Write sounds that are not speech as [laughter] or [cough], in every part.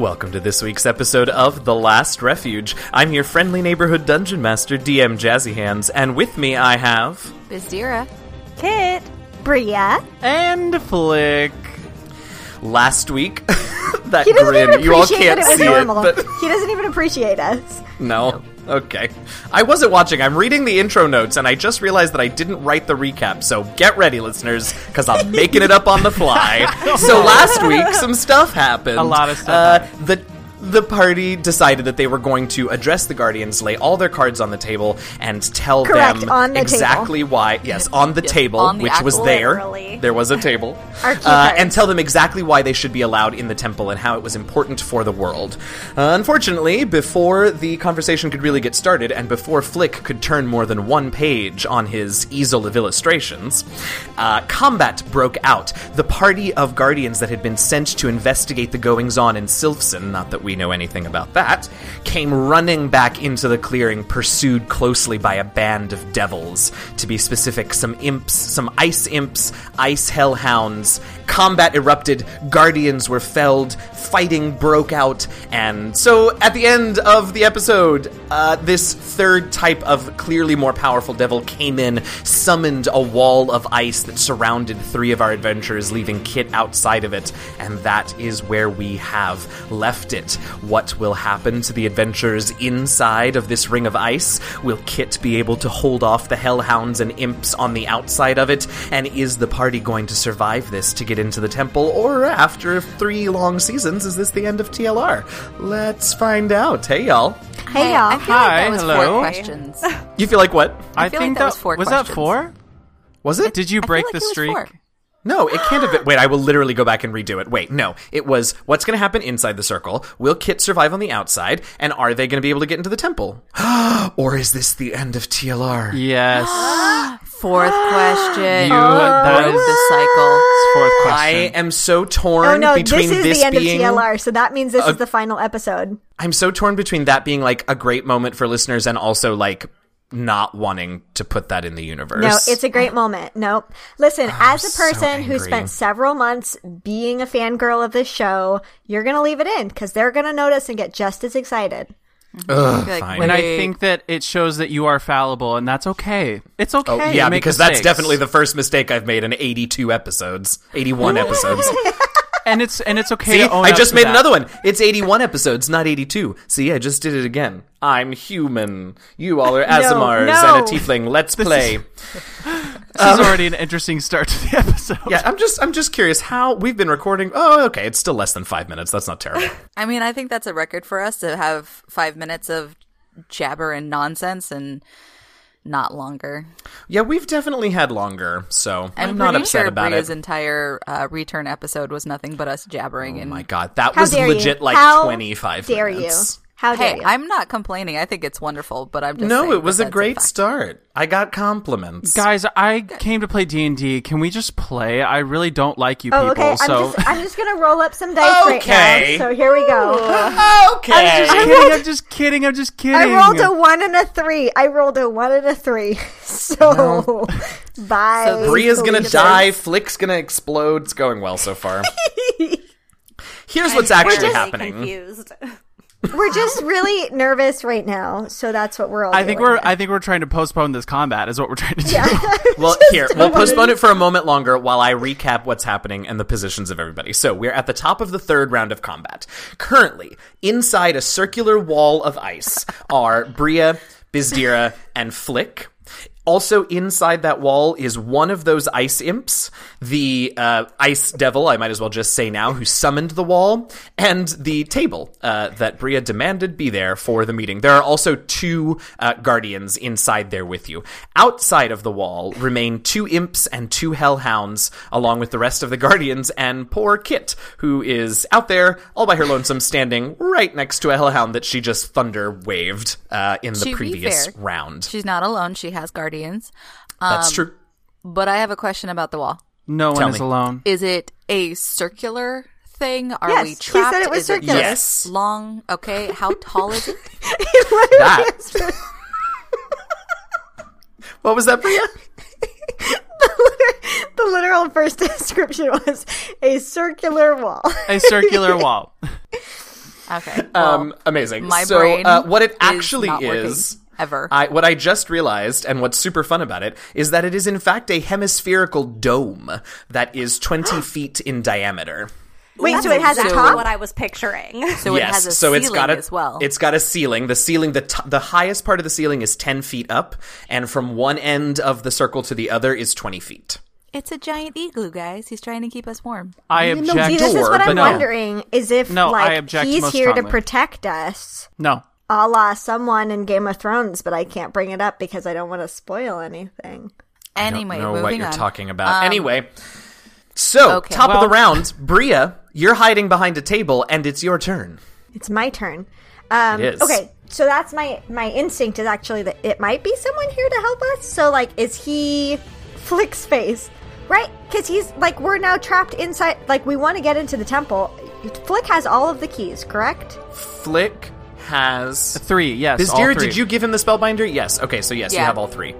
Welcome to this week's episode of The Last Refuge. I'm your friendly neighborhood dungeon master, DM Jazzy Hands, and with me I have. Byzdera. Kit. Bria. And Flik. Last week, [laughs] that He doesn't grin, you all appreciate can't it was see normal. it, but He doesn't even appreciate us. no. Okay. I wasn't watching. I'm reading the intro notes, and I just realized that I didn't write the recap. So get ready, listeners, because I'm making it up on the fly. [laughs] so last week, some stuff happened. A lot of stuff Uh, the the party decided that they were going to address the guardians, lay all their cards on the table, and tell Correct, them on the exactly why. Yes, on the table, on the which was there. Literally. There was a table, [laughs] uh, and tell them exactly why they should be allowed in the temple and how it was important for the world. Uh, unfortunately, before the conversation could really get started, and before Flik could turn more than one page on his easel of illustrations, uh, combat broke out. The party of guardians that had been sent to investigate the goings on in Silfson, not that we know anything about that, came running back into the clearing, pursued closely by a band of devils. To be specific, some imps, some ice imps, ice hellhounds. Combat erupted, guardians were felled, fighting broke out, and so at the end of the episode, uh, this third type of clearly more powerful devil came in, summoned a wall of ice that surrounded three of our adventurers, leaving Kit outside of it, and that is where we have left it. What will happen to the adventurers inside of this ring of ice? Will Kit be able to hold off the hellhounds and imps on the outside of it? And is the party going to survive this to get into the temple? Or after three long seasons, is this the end of TLR? Let's find out. Hey, y'all. Hey, y'all. feel Hi, like that was hello. four questions. [laughs] You feel like what? I, feel like think that was four was questions. that four? Was it? Did you I break feel like the it was streak? four. No, it can't have been. Wait, I will literally go back and redo it. Wait, no. It was what's going to happen inside the circle? Will Kit survive on the outside? And are they going to be able to get into the temple? [gasps] or is this the end of TLR? Yes. [gasps] [gasps] Fourth [gasps] question. You- that Broke the cycle. Fourth question. I am so torn Oh no, between this is this the end being of TLR, so that means this is the final episode. I'm so torn between that being like a great moment for listeners and also like not wanting to put that in the universe. No, it's a great moment. Nope. Listen, oh, as a so person who spent several months being a fangirl of this show, you're going to leave it in because they're going to notice and get just as excited. Ugh, Like, and I think that it shows that you are fallible, and that's okay. It's oh, okay. Oh, yeah, make because that's definitely the first mistake I've made in 82 episodes, 81 [laughs] episodes. [laughs] and it's and it's okay See, to own I just made that. another one. It's 81 episodes, not 82. See, I just did it again. I'm human. You all are [laughs] aasimars no. and a tiefling. Let's play. This is [laughs] um, already an interesting start to the [laughs] episode. Yeah, I'm just I'm just curious how we've been recording. Oh, okay, it's still less than 5 minutes. That's not terrible. I mean, I think that's a record for us to have five minutes of jabber and nonsense and not longer. yeah, we've definitely had longer, so I'm, I'm, not upset sure about Bria's it. entire uh, return episode was nothing but us jabbering. Oh and my god, that How was dare you. legit like How 25 Dare minutes. you? How dare Hey, you? I'm not complaining. I think it's wonderful, but I'm just No, it was a great fact. start. I got compliments. Guys, I came to play D and D. Can we just play? I really don't like you oh, people. okay. I'm so just I'm just going to roll up some dice Okay. right now. So here we go. okay. [laughs] I'm just kidding. rolled- I'm just kidding. I'm just kidding. I rolled a one and a three. I rolled a one and a three. [laughs] So, [laughs] bye. So Bria's gonna die. Flik's gonna explode. It's going well so far. Here's what's actually just happening. confused. We're just really nervous right now, so that's what we're all. I think we're I think we're trying to postpone this combat. Is what we're trying to do. [laughs] [laughs] Well, here, we'll postpone it for a moment longer while I recap what's happening and the positions of everybody. So, we're at the top of the third round of combat. Currently, inside a circular wall of ice are Bria, Byzdera, and Flik. Also, inside that wall is one of those ice imps, the uh, ice devil, I might as well just say now, who summoned the wall, and the table uh, that Bria demanded be there for the meeting. There are also two uh, guardians inside there with you. Outside of the wall remain two imps and two hellhounds, along with the rest of the guardians, and poor Kit, who is out there all by her lonesome, standing right next to a hellhound that she just thunder waved uh, in the To previous fair, round. She's not alone. She has guardians. That's true. But I have a question about the wall. No Tell one is me. alone. Is it a circular thing? Are Yes, we he said trapped? it was is it circular. Yes. long? Okay. How tall is it? [laughs] That. [laughs] what was that, Bria? [laughs] the literal first description was a circular wall. A circular wall. Okay. Um, amazing. My so, brain uh, what it is actually not working is, ever. I, what I just realized, and what's super fun about it, is that it is in fact a hemispherical dome that is 20 [gasps] feet in diameter. Wait, That's so it has a top? what I was picturing. so it has a so ceiling it's got a, as well. It's got a ceiling. The ceiling, the t- the highest part of the ceiling is 10 feet up, and from one end of the circle to the other is 20 feet. It's a giant igloo, guys. He's trying to keep us warm. I You know, object. See, this is what I'm no. wondering is if No, like he's most here to protect us, No. A la someone in Game of Thrones, but I can't bring it up because I don't want to spoil anything. Anyway, know moving what you're on. talking about. Um, anyway, so okay. top of the round, Bria, you're hiding behind a table, and it's your turn. It's my turn. Um, It is. Okay, so that's my my instinct is actually that it might be someone here to help us. So like, is he Flik's face? Right? Because he's like we're now trapped inside. Like we want to get into the temple. Flik has all of the keys, correct? Flik has. Three, yes. all Byzdera, did you give him the spellbinder? Yes. Okay, so yes, you Yeah. have all three.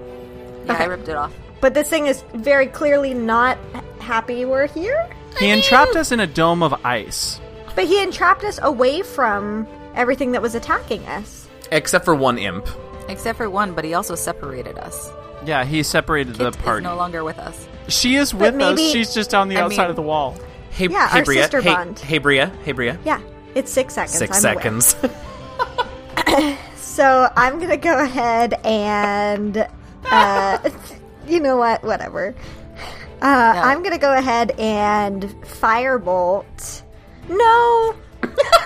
Yeah, I Okay. ripped it off. But this thing is very clearly not happy we're here. He entrapped us in a dome of ice. But he entrapped us away from everything that was attacking us. Except for one imp. Except for one, but he also separated us. Yeah, he separated Kit the is no longer with us. She is with maybe- us. She's just on the I outside mean- of the wall. Hey, Yeah, hey our Bria. sister hey, bond. hey, Bria. Hey, Bria. Yeah, it's six seconds. 6 I'm aware. seconds. [laughs] [coughs] So I'm gonna go ahead and, uh, [laughs] you know what? Whatever. Uh, I'm gonna go ahead and firebolt. No.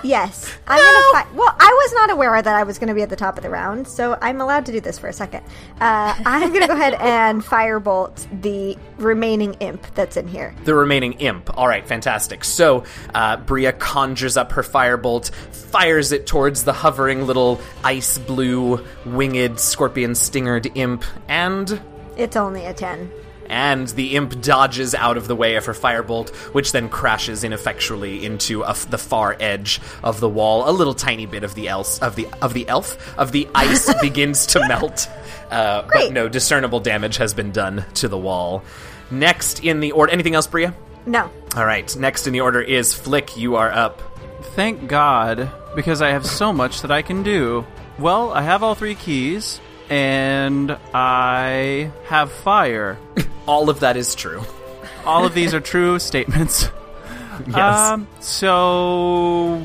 Yes, [laughs] I'm gonna. Fi- well, I was not aware that I was gonna be at the top of the round, so I'm allowed to do this for a second. Uh, I'm gonna go ahead and firebolt the remaining imp that's in here. the remaining imp. All right, fantastic. So, uh, Bria conjures up her firebolt, fires it towards the hovering little ice blue winged scorpion stingered imp, and It's only a ten. And the imp dodges out of the way of her firebolt, which then crashes ineffectually into a f the far edge of the wall. A little tiny bit of the elf of the of the elf of the ice [laughs] begins to melt, uh, but no discernible damage has been done to the wall. Next in the order, anything else, Bria? No. All right. Next in the order is Flik. You are up. Thank God, because I have so much that I can do. Well, I have all three keys, and I have fire. [laughs] All of that is true. All of these are true [laughs] statements. Yes. Um, so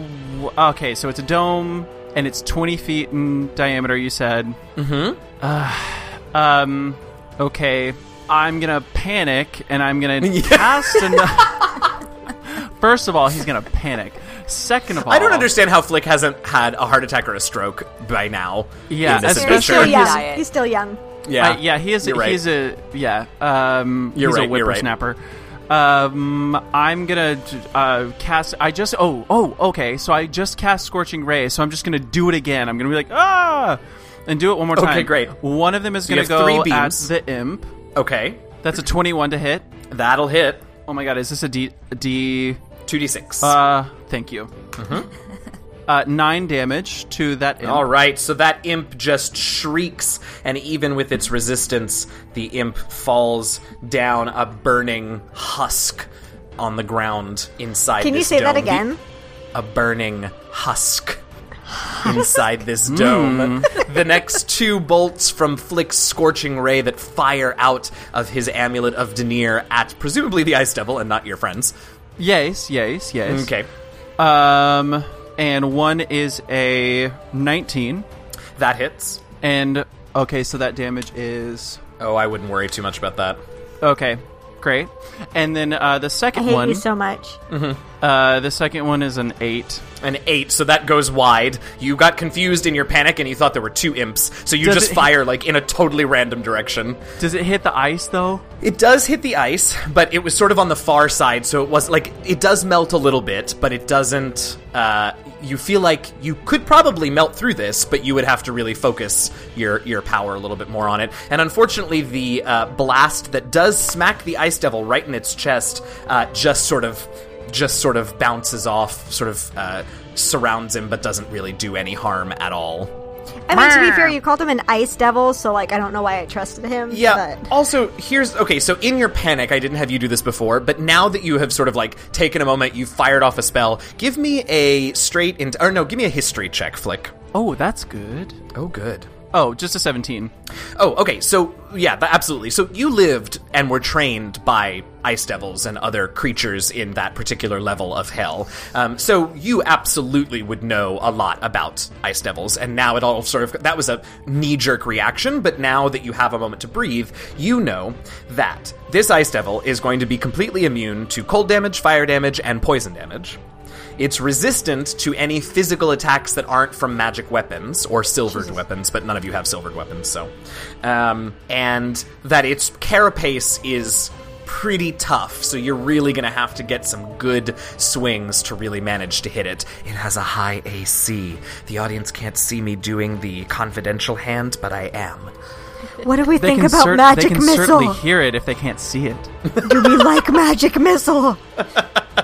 okay, so it's a dome and it's 20 feet in diameter. You said. Mm-hmm. Uh, [sighs] um. Okay, I'm gonna panic and I'm gonna [laughs] cast an. First of all, he's gonna panic. Second of all, I don't understand how Flik hasn't had a heart attack or a stroke by now. Yeah, in this especially He's still adventure. young. He's still young. Yeah, Uh, yeah, he is. You're right. He's a yeah. Um, You're he's right, a you're right. whippersnapper. Um, I'm gonna uh, cast. I just. Oh, oh, okay. So I just cast Scorching Ray. So I'm just gonna do it again. I'm gonna be like ah, and do it one more time. Okay, great. One of them is you gonna go three at the imp. Okay, That's a 21 to hit. that'll hit. Oh my god, is this a D? A D? Two d six. Uh, thank you. [laughs] Uh, nine damage to that imp. All right, so that imp just shrieks, and even with its resistance, the imp falls down a burning husk on the ground inside. Can you this say that dome. The- again? a burning husk inside this dome. [laughs] the next two bolts from Flik's scorching ray that fire out of his amulet of Deneir at presumably the Ice Devil and not your friends. Yes, yes, yes. Okay, Um, and one is a 19. that hits. And okay, so that damage is Oh, I wouldn't worry too much about that. okay, great. And then uh, the I second hate one, you so much. uh, the second one is an eight. An eight, so that goes wide. You got confused in your panic and you thought there were two imps, so you Does just it- fire like in a totally random direction. Does it hit the ice though? It does hit the ice, but it was sort of on the far side, so it was like it does melt a little bit, but it doesn't. Uh, you feel like you could probably melt through this, but you would have to really focus your your power a little bit more on it. And unfortunately, the uh, blast that does smack the ice devil right in its chest uh, just sort of just sort of bounces off, sort of uh, surrounds him, but doesn't really do any harm at all. I mean, to be fair, you called him an ice devil, so like I don't know why I trusted him. Yeah. but- Also, here's okay. So in your panic, I didn't have you do this before, but now that you have sort of like taken a moment, you fired off a spell. Give me a straight into, or no, give me a history check, Flik. Oh, that's good. Oh, good. Oh, just a 17. Oh, okay. So yeah, absolutely. So you lived and were trained by ice devils and other creatures in that particular level of hell. Um, so you absolutely would know a lot about ice devils. And now it all sort of that was a knee jerk reaction. But now that you have a moment to breathe, you know that this ice devil is going to be completely immune to cold damage, fire damage, and poison damage. It's resistant to any physical attacks that aren't from magic weapons or silvered weapons, but none of you have silvered weapons, so. Um, and that its carapace is pretty tough, so you're really gonna have to get some good swings to really manage to hit it. It has a high AC. The audience can't see me doing the confidential hand, but I am. what do we They think about cer- magic they can missile? certainly hear it if they can't see it. do we like magic missile? [laughs]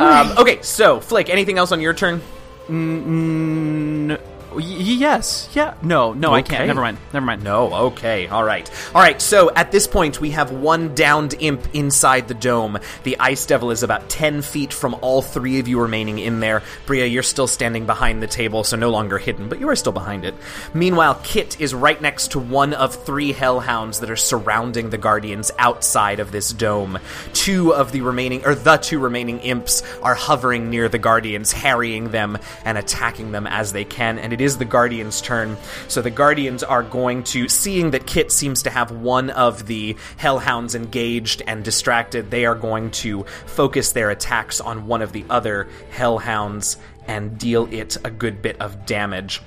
Um, okay, so, Flik, anything else on your turn? N- y- yes. Yeah. No, no, I can't. Never mind. Never mind. No, okay, all right. All right, so at this point, we have one downed imp inside the dome. The Ice Devil is about 10 feet from all three of you remaining in there. Bria, you're still standing behind the table, so no longer hidden, but you are still behind it. Meanwhile, Kit is right next to one of three Hellhounds that are surrounding the Guardians outside of this dome. Two of the remaining, or the two remaining imps, are hovering near the Guardians, harrying them and attacking them as they can, and it is the Guardians' turn. So the Guardians are going to, seeing that Kit seems to have one of the Hellhounds engaged and distracted, they are going to focus their attacks on one of the other Hellhounds and deal it a good bit of damage.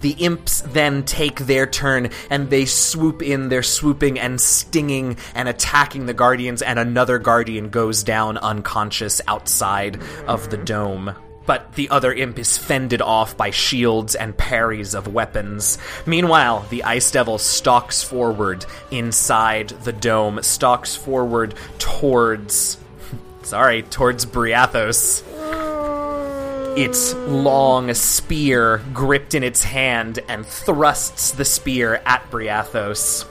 The imps then take their turn and they swoop in. They're swooping and stinging and attacking the guardians, and another guardian goes down unconscious outside of the dome. But the other imp is fended off by shields and parries of weapons. Meanwhile, the Ice Devil stalks forward inside the dome, stalks forward towards. [laughs] Sorry, towards Briathos its long spear gripped in its hand and thrusts the spear at Briathos.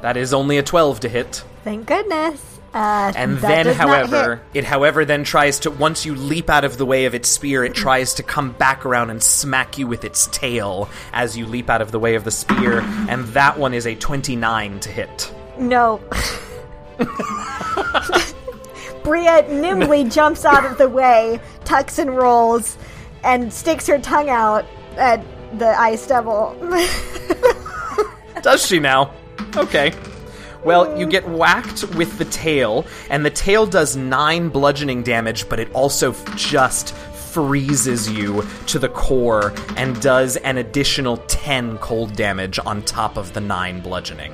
That is only a 12 to hit. Thank goodness. Uh, And then, however, it, however, then tries to, once you leap out of the way of its spear, it tries to come back around and smack you with its tail as you leap out of the way of the spear. And that one is a 29 to hit. no. [laughs] Bria nimbly [laughs] jumps out of the way, tucks and rolls, and sticks her tongue out at the ice devil. [laughs] Does she now? Okay. Well, you get whacked with the tail, and the tail does nine bludgeoning damage, but it also just freezes you to the core and does an additional 10 cold damage on top of the nine bludgeoning.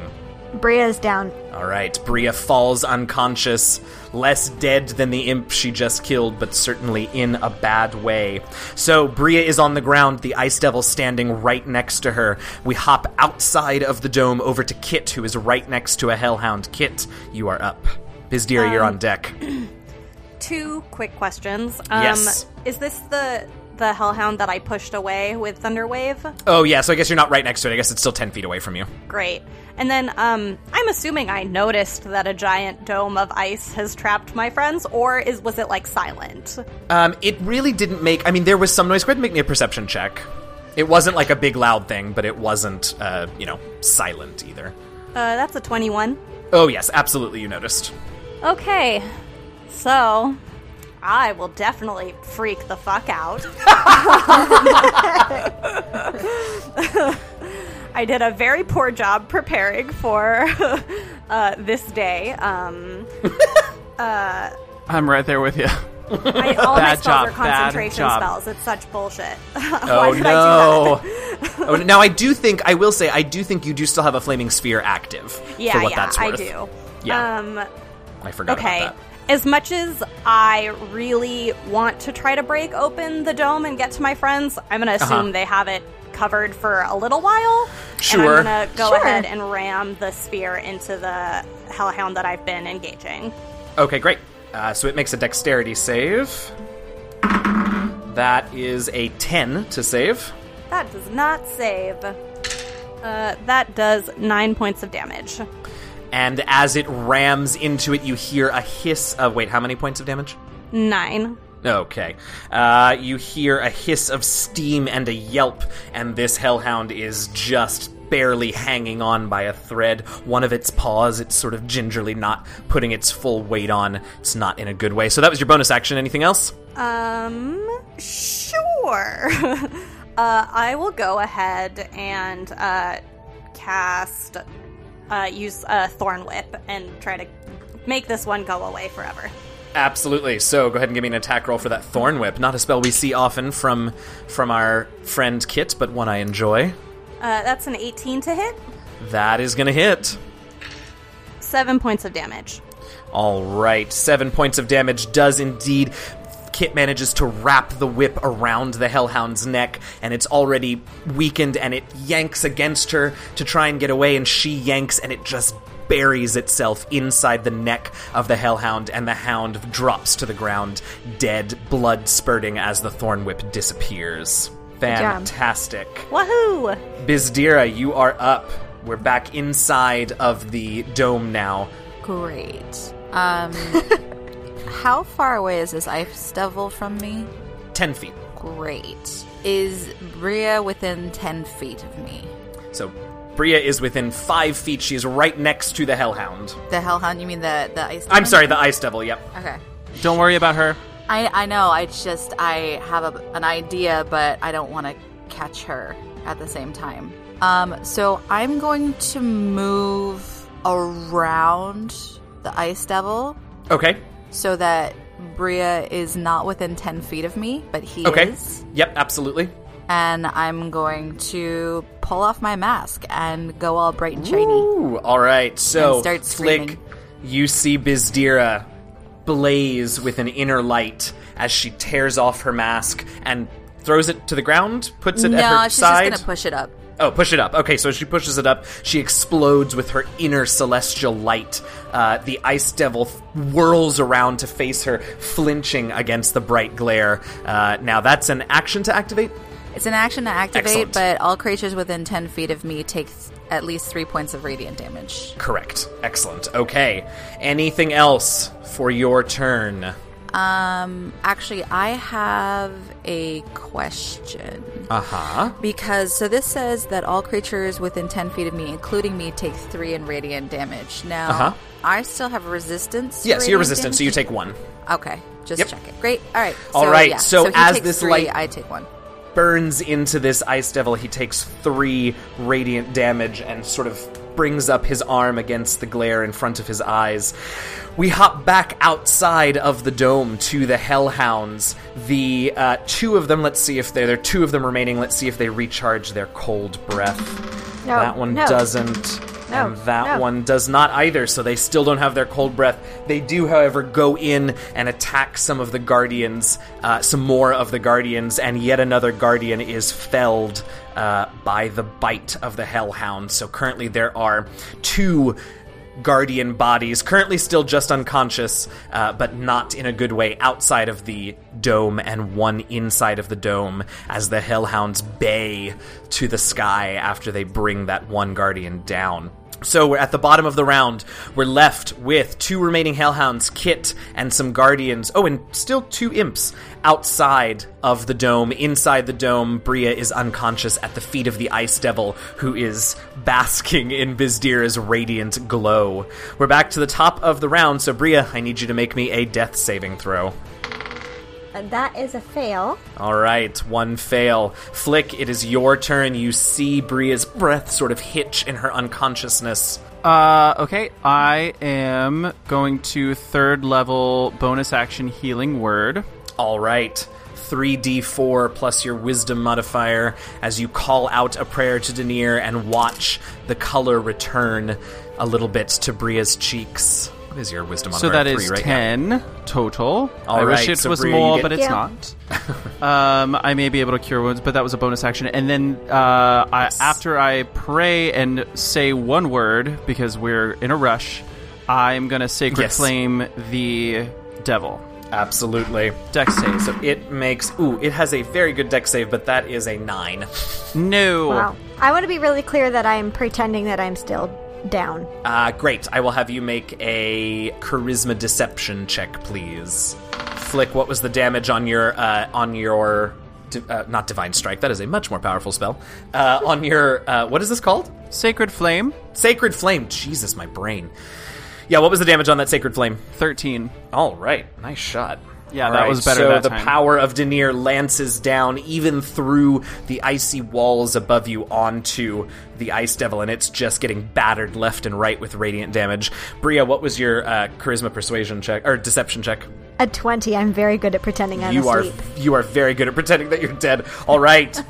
Bria's down. All right, Bria falls unconscious, less dead than the imp she just killed, but certainly in a bad way. So Bria is on the ground, the ice devil standing right next to her. We hop outside of the dome over to Kit, who is right next to a hellhound. Kit, you are up. Byzdera, you're on deck. [clears throat] Two quick questions. Um, Yes. Is this the the hellhound that I pushed away with Thunderwave? Oh yeah, so I guess you're not right next to it. I guess it's still ten feet away from you. Great. And then um, I'm assuming I noticed that a giant dome of ice has trapped my friends, or is was it like silent? Um, it really didn't make. I mean, there was some noise. Go ahead and make me a perception check. It wasn't like a big loud thing, but it wasn't, uh, you know, silent either. Uh, that's a 21. Oh yes, absolutely. You noticed. Okay, so I will definitely freak the fuck out. [laughs] I did a very poor job preparing for [laughs] uh, this day. Um, [laughs] I'm right there with you. I, all my spells job, are concentration job. spells. It's such bullshit. Oh Why did no! I do that? oh, now I do think I will say I do think you do still have a flaming sphere active. Yeah, for what yeah, that's I do. Yeah. Um, I forgot okay. About that. As much as I really want to try to break open the dome and get to my friends, I'm going to assume Uh-huh. they have it covered for a little while. Sure. And I'm going to go Sure. ahead and ram the spear into the hellhound that I've been engaging. Okay, great. Uh, so it makes a dexterity save. That is a 10 to save. That does not save. Uh, that does nine points of damage. And as it rams into it, you hear a hiss of. Wait, how many points of damage? Nine. Okay. Uh, you hear a hiss of steam and a yelp, and this hellhound is just barely hanging on by a thread. One of its paws, it's sort of gingerly not putting its full weight on. It's not in a good way. So that was your bonus action. Anything else? Um, sure. [laughs] uh, I will go ahead and uh, cast, uh, use a Thorn Whip and try to make this one go away forever. Absolutely. So go ahead and give me an attack roll for that Thorn Whip. Not a spell we see often from from our friend Kit, but one I enjoy. Uh, that's an 18 to hit. That is going to hit. Seven points of damage. All right, seven points of damage does indeed. Kit manages to wrap the whip around the Hellhound's neck, and it's already weakened, and it yanks against her to try and get away, and she yanks, and it just buries itself inside the neck of the Hellhound, and the hound drops to the ground, dead, blood spurting as the Thorn Whip disappears. Fantastic. Woohoo! Byzdera, you are up. We're back inside of the dome now. Great. [laughs] Um, how far away is this ice devil from me? 10 feet. Great. Is Bria within 10 feet of me? So Bria is within five feet. She is right next to the Hellhound. The hellhound? You mean the, the ice I'm sorry, the Ice Devil, yep. Okay. Don't worry about her. I, I know, I just, I have a, an idea, but I don't want to catch her at the same time. Um, so I'm going to move around the ice devil Okay. So that Bria is not within 10 feet of me, but he Okay. is. Yep, absolutely. And I'm going to pull off my mask and go all bright and shiny. Ooh, all right. So, start Flik, screaming. you see Byzdera blaze with an inner light as she tears off her mask and throws it to the ground, puts it no, at her she's side. just gonna push it up. Oh, push it up. Okay, so she pushes it up. She explodes with her inner celestial light. Uh, the ice devil whirls around to face her, flinching against the bright glare. Uh, now, that's an action to activate? It's an action to activate, Excellent. but all creatures within 10 feet of me take th- at least three points of radiant damage. Correct. Excellent. Okay. Anything else for your turn? Um, actually, I have a question. Uh huh. Because, so this says that all creatures within 10 feet of me, including me, take three in radiant damage. Now, Uh-huh. I still have resistance. Yes, you're resistant, so you take one. Okay, just Yep. check it. Great. All right. All so, right, yeah. so he as this three, light- I take one. burns into this ice devil. He takes three radiant damage and sort of brings up his arm against the glare in front of his eyes. We hop back outside of the dome to the hellhounds. The uh, two of them, let's see if they there are two of them remaining. Let's see if they recharge their cold breath. No, that one no. doesn't. No, and that no. one does not either, so they still don't have their cold breath. They do, however, go in and attack some of the guardians, uh, some more of the guardians, and yet another guardian is felled uh, by the bite of the hellhound. So currently there are two guardian bodies, currently still just unconscious, uh, but not in a good way, outside of the dome, and one inside of the dome as the hellhounds bay to the sky after they bring that one guardian down. So we're at the bottom of the round. We're left with two remaining hellhounds, Kit, and some guardians. Oh, and still two imps outside of the dome. Inside the dome, Bria is unconscious at the feet of the ice devil, who is basking in Byzdera's radiant glow. We're back to the top of the round, so Bria, I need you to make me a death saving throw. And that is a fail. All right, one fail. Flik, it is your turn. You see Bria's breath sort of hitch in her unconsciousness. Uh, okay, I am going to third level bonus action healing word. All right. 3d4 plus your wisdom modifier as you call out a prayer to Deneir and watch the color return a little bit to Bria's cheeks. What is your wisdom on So modifier? that Three, right? 10 total. All I wish it so was Bria, more, get- but it's Yeah. not. um, I may be able to cure wounds, but that was a bonus action. And then uh, I, after I pray and say one word, because we're in a rush, I'm going to sacred Yes. flame the devil. Absolutely. Dex save. So it makes ooh, it has a very good Dex save, but that is a nine. no. Wow. I want to be really clear that I'm pretending that I'm still down. Uh, great. I will have you make a charisma deception check, please. Flik, what was the damage on your uh, on your di- uh, not divine strike? That is a much more powerful spell. Uh, on your uh, what is this called? Sacred Flame, Sacred flame. Jesus, my brain. Yeah, what was the damage on that sacred flame? 13. All right, nice shot. Yeah, All that right, was better So that the time. power of Deneir lances down even through the icy walls above you onto the ice devil, and it's just getting battered left and right with radiant damage. Bria, what was your uh, charisma persuasion check or deception check? A 20, I'm very good at pretending I'm you asleep. are you are very good at pretending that you're dead. All right,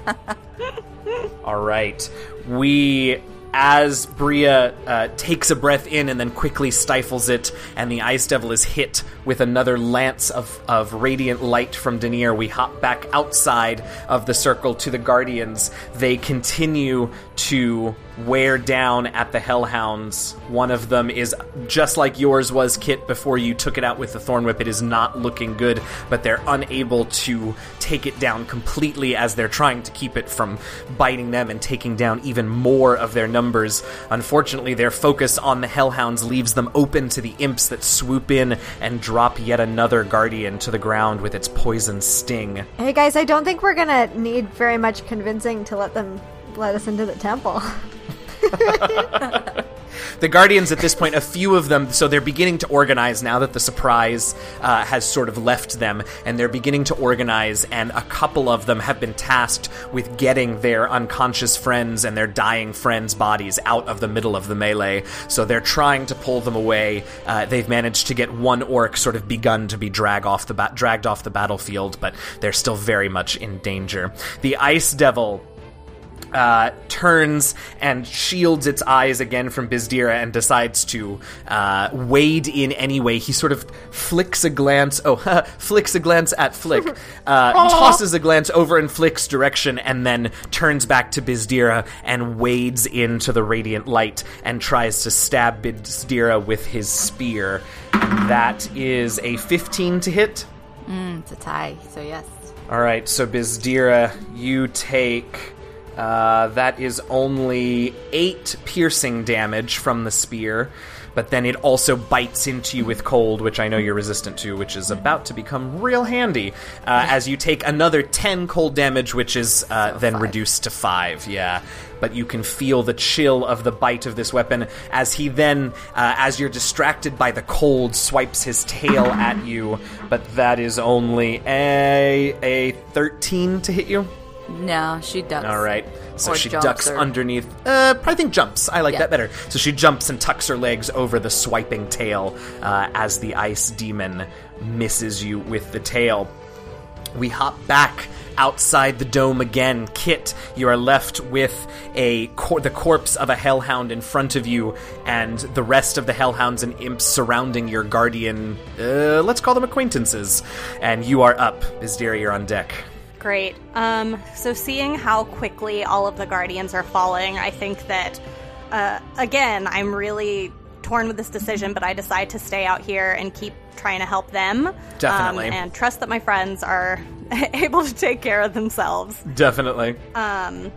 [laughs] all right. We. As Bria uh, takes a breath in and then quickly stifles it, and the Ice Devil is hit with another lance of, of radiant light from Deneir, we hop back outside of the circle to the Guardians. They continue to wear down at the Hellhounds. One of them is just like yours was, Kit, before you took it out with the Thorn Whip. It is not looking good, but they're unable to take it down completely as they're trying to keep it from biting them and taking down even more of their numbers. Unfortunately, their focus on the Hellhounds leaves them open to the imps that swoop in and drop yet another Guardian to the ground with its poison sting. Hey guys, I don't think we're gonna need very much convincing to let them let us into the temple. [laughs] [laughs] the Guardians at this point, a few of them, so they're beginning to organize now that the surprise uh, has sort of left them, and they're beginning to organize, and a couple of them have been tasked with getting their unconscious friends and their dying friends' bodies out of the middle of the melee. So they're trying to pull them away. Uh, they've managed to get one orc sort of begun to be drag off the ba- dragged off the battlefield, but they're still very much in danger. The Ice Devil uh, turns and shields its eyes again from Byzdera and decides to uh, wade in anyway. He sort of flicks a glance, oh, [laughs] flicks a glance at Flik, [laughs] uh, tosses a glance over in Flik's direction, and then turns back to Byzdera and wades into the radiant light and tries to stab Byzdera with his spear. That is a 15 to hit. It's a tie, so yes. All right, so Byzdera, you take. Uh, that is only eight piercing damage from the spear, but then it also bites into you with cold, which I know you're resistant to, which is about to become real handy. Uh, as you take another ten cold damage, which is uh, then reduced to five. Yeah, but you can feel the chill of the bite of this weapon as he then, uh, as you're distracted by the cold, swipes his tail at you. But that is only a a thirteen to hit you. No, she ducks. All right. So Or she ducks or- underneath. Uh, I think jumps. I like Yeah. that better. So she jumps and tucks her legs over the swiping tail uh, as the ice demon misses you with the tail. We hop back outside the dome again. Kit, you are left with a cor- the corpse of a hellhound in front of you, and the rest of the hellhounds and imps surrounding your guardian. Uh, let's call them acquaintances. And you are up. Byzdera, you're on deck. Great. Um, so seeing how quickly all of the guardians are falling, I think that uh, again, I'm really torn with this decision, but I decide to stay out here and keep trying to help them. Definitely. Um, and trust that my friends are [laughs] able to take care of themselves. Definitely. Um,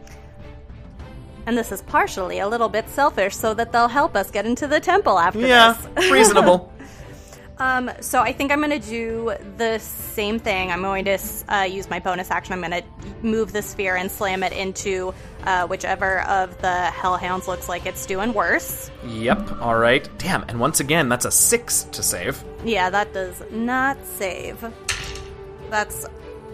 and this is partially a little bit selfish so that they'll help us get into the temple after yeah, this. [laughs] reasonable. Um, so I think I'm going to do the same thing. I'm going to uh, use my bonus action. I'm going to move the sphere and slam it into uh, whichever of the hellhounds looks like it's doing worse. Yep. All right. Damn. And once again, that's a six to save. Yeah, that does not save. That's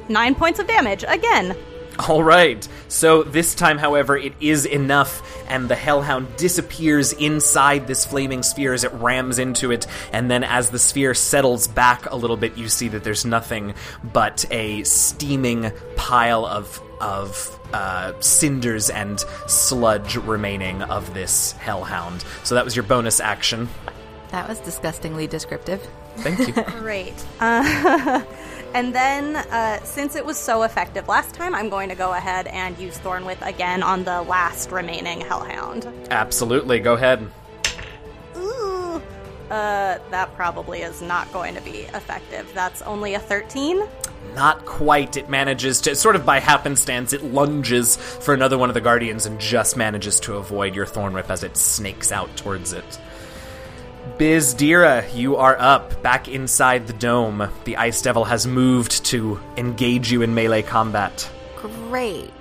nine points of damage again. [laughs] All right. So this time, however, it is enough, and the Hellhound disappears inside this flaming sphere as it rams into it. And then, as the sphere settles back a little bit, you see that there's nothing but a steaming pile of of uh, cinders and sludge remaining of this Hellhound. So that was your bonus action. That was disgustingly descriptive. Thank you. [laughs] Great. Uh, [laughs] and then, uh, since it was so effective last time, I'm going to go ahead and use Thorn Whip again on the last remaining hellhound. Absolutely. Go ahead. Ooh, Uh, that probably is not going to be effective. That's only a 13. Not quite. It manages to, sort of by happenstance, it lunges for another one of the guardians and just manages to avoid your thorn whip as it snakes out towards it. Byzdera, you are up, back inside the dome. The Ice Devil has moved to engage you in melee combat. Great.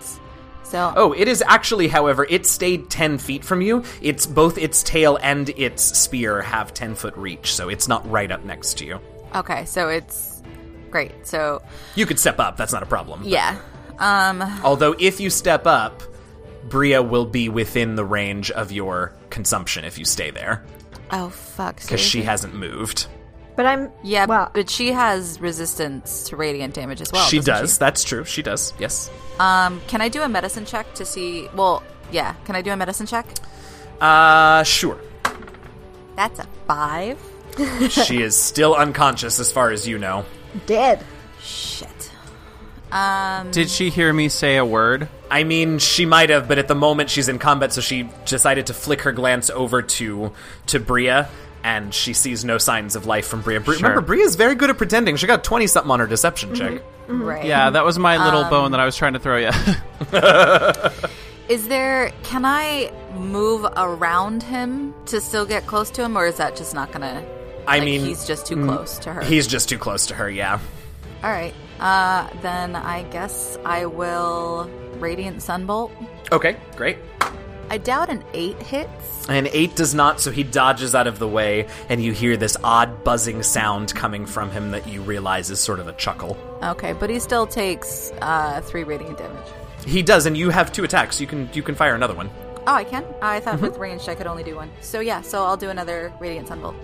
So Oh, it is actually, however, it stayed 10 feet from you. It's both its tail and its spear have 10 foot reach, so it's not right up next to you. okay, so it's great. So You could step up, that's not a problem. yeah. Um Although, if you step up, Bria will be within the range of your consumption if you stay there, oh fuck. because she hasn't moved. But I'm Yeah, Well, but she has resistance to radiant damage as well. she doesn't does, that's true, she does, yes. Um, can I do a medicine check to see? Well, yeah. Can I do a medicine check? Uh, sure. That's a five. [laughs] she is still unconscious as far as you know. dead. Shit. Um, Did she hear me say a word? I mean, she might have, but at the moment she's in combat, so she decided to flick her glance over to to Bria, and she sees no signs of life from Bria. Bri- Sure. Remember, Bria's very good at pretending. She got twenty something on her deception check. Mm-hmm. Mm-hmm. right. Yeah, that was my little Um, bone that I was trying to throw you. [laughs] Is there? Can I move around him to still get close to him, or is that just not gonna? I like, mean, he's just too mm, close to her. He's just too close to her. Yeah. All right. Uh, then I guess I will radiant sunbolt. Okay, great. I doubt an eight hits. An eight does not, so he dodges out of the way, and you hear this odd buzzing sound coming from him that you realize is sort of a chuckle. Okay, but he still takes uh three radiant damage. He does, and you have two attacks. You can you can fire another one. Oh, I can. I thought Mm-hmm. with ranged I could only do one. So yeah, so I'll do another radiant sunbolt.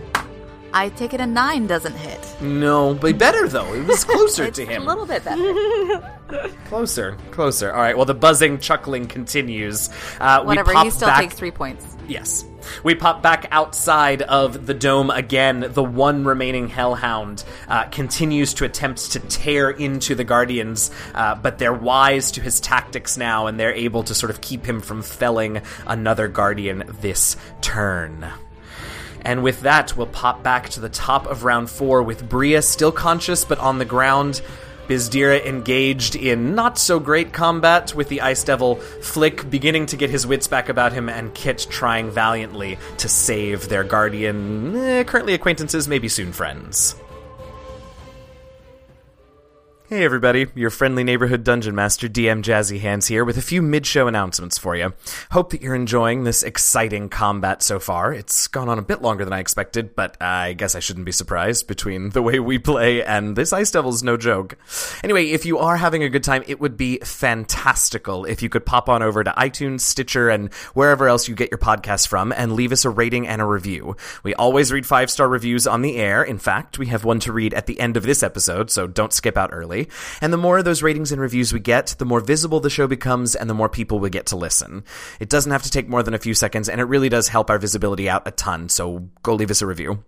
I take it a nine doesn't hit. No, but better though. It was closer It's to him. a little bit better. [laughs] Closer, closer. All right. Well, the buzzing, chuckling continues. Uh, Whatever. We pop He still back, takes three points. Yes. We pop back outside of the dome again. The one remaining Hellhound uh, continues to attempt to tear into the Guardians, uh, but they're wise to his tactics now, and they're able to sort of keep him from felling another Guardian this turn. And with that, we'll pop back to the top of round four with Bria still conscious but on the ground. Byzdera engaged in not so great combat with the Ice Devil, Flik beginning to get his wits back about him, and Kit trying valiantly to save their guardian, eh, currently acquaintances, maybe soon friends. Hey everybody, your friendly neighborhood dungeon master DM Jazzy Hands here with a few mid-show announcements for you. Hope that you're enjoying this exciting combat so far. It's gone on a bit longer than I expected, but I guess I shouldn't be surprised between the way we play and this Ice Devil's no joke. Anyway, if you are having a good time, it would be fantastical if you could pop on over to iTunes, Stitcher, and wherever else you get your podcasts from and leave us a rating and a review. We always read five-star reviews on the air. In fact, we have one to read at the end of this episode, so don't skip out early. And the more of those ratings and reviews we get, the more visible the show becomes and the more people we get to listen. It doesn't have to take more than a few seconds and it really does help our visibility out a ton, so go leave us a review.